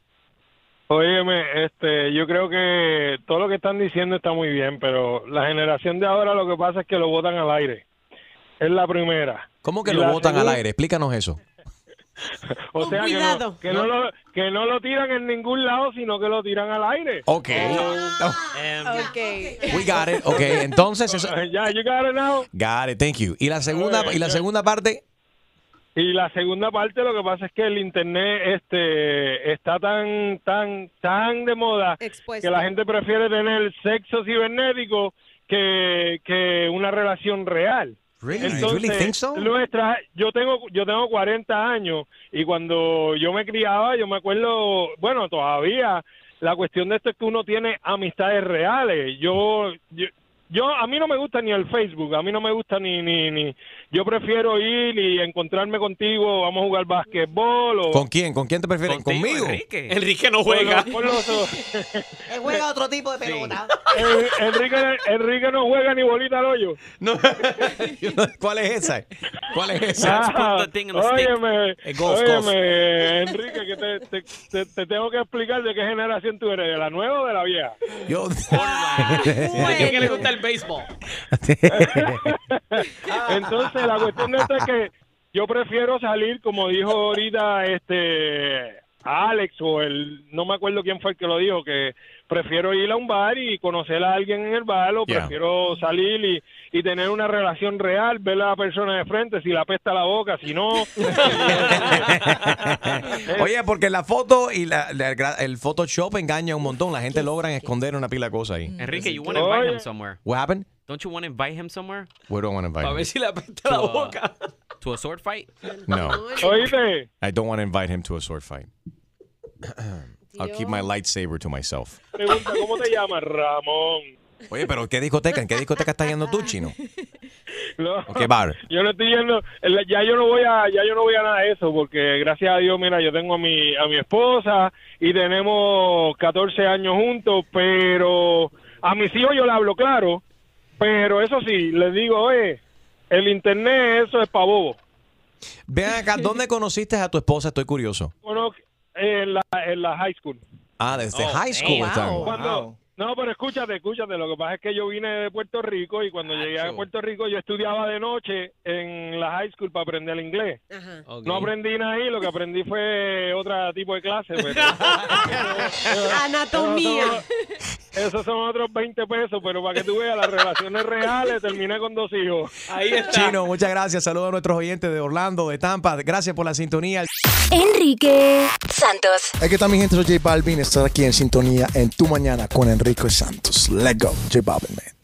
Óyeme, este, yo creo que todo lo que están diciendo está muy bien, pero la generación de ahora lo que pasa es que lo botan al aire. Es la primera. ¿Cómo que Y lo la botan al aire? Explícanos eso. O sea, que cuidado. no, que, no lo, que no lo tiran en ningún lado, sino que lo tiran al aire. Ok. We got it. Ok, entonces eso. Ya, you got it now. Got it, thank you. Y la segunda, y la segunda parte. Y la segunda parte lo que pasa es que el internet este está tan tan tan de moda Expuesto. que la gente prefiere tener sexo cibernético que, que una relación real. Really? You really think so? nuestra, yo tengo yo tengo 40 años y cuando yo me criaba, yo me acuerdo, bueno, todavía la cuestión de esto es que uno tiene amistades reales. Yo yo, yo a mí no me gusta ni el Facebook, a mí no me gusta ni ni ni yo prefiero ir y encontrarme contigo, vamos a jugar básquetbol o ¿Con quién? ¿Con quién te prefieres? ¿Conmigo? Enrique no Con juega. los- con los- Él juega otro tipo de pelota. Enrique, Enrique no juega ni bolita al hoyo. ¿Cuál es esa? ¿Cuál es esa? Ah, óyeme, golf. óyeme, Enrique, que te, te, te- te tengo que explicar de qué generación tú eres, de la nueva o de la vieja. Yo. Dice que le gusta el béisbol. Entonces, la cuestión de esto es que yo prefiero salir, como dijo ahorita este Alex o el, no me acuerdo quién fue el que lo dijo, que prefiero ir a un bar y conocer a alguien en el bar o Yeah. prefiero salir y, y tener una relación real, ver a la persona de frente, si la pesta la boca, si no... Oye, porque la foto y la- la el Photoshop engaña un montón. La gente logra esconder una pila de cosas ahí. Enrique, you want to invite him somewhere. What happened? Don't you want to invite him somewhere? We don't want to invite A him. ver si le apesta la boca. To a sword fight? No. Oíste. I don't want to invite him to a sword fight. I'll keep my lightsaber to myself. Pregunta, ¿cómo te llamas? Ramón. Oye, pero ¿qué discoteca? ¿En qué discoteca estás yendo tú, chino? No, ¿O qué bar? Yo no estoy yendo, ya yo no voy a, ya yo no voy a nada de eso, porque gracias a Dios, mira, yo tengo a mi, a mi esposa y tenemos 14 años juntos, pero a mis hijos yo le hablo claro, pero eso sí, les digo, oye, el internet, eso es para bobo. Ven acá, ¿dónde conociste a tu esposa? Estoy curioso. Bueno, en la, en la high school. Ah, desde high school. están. Cuando- no, pero escúchate, escúchate. Lo que pasa es que yo vine de Puerto Rico y cuando llegué a Puerto Rico yo estudiaba de noche en la high school para aprender el inglés. No aprendí nada ahí, lo que aprendí fue otro tipo de clase. Pero, Anatomía. Esos son otros 20 pesos, pero para que tú veas las relaciones reales, terminé con dos hijos. Ahí Chino, muchas gracias. Saludos a nuestros oyentes de Orlando, de Tampa. Gracias por la sintonía. Enrique Santos. Aquí está mi gente, soy J Balvin. Estar aquí en sintonía en Tu Mañana con Enrique Santos. Let's go, J Balvin, man.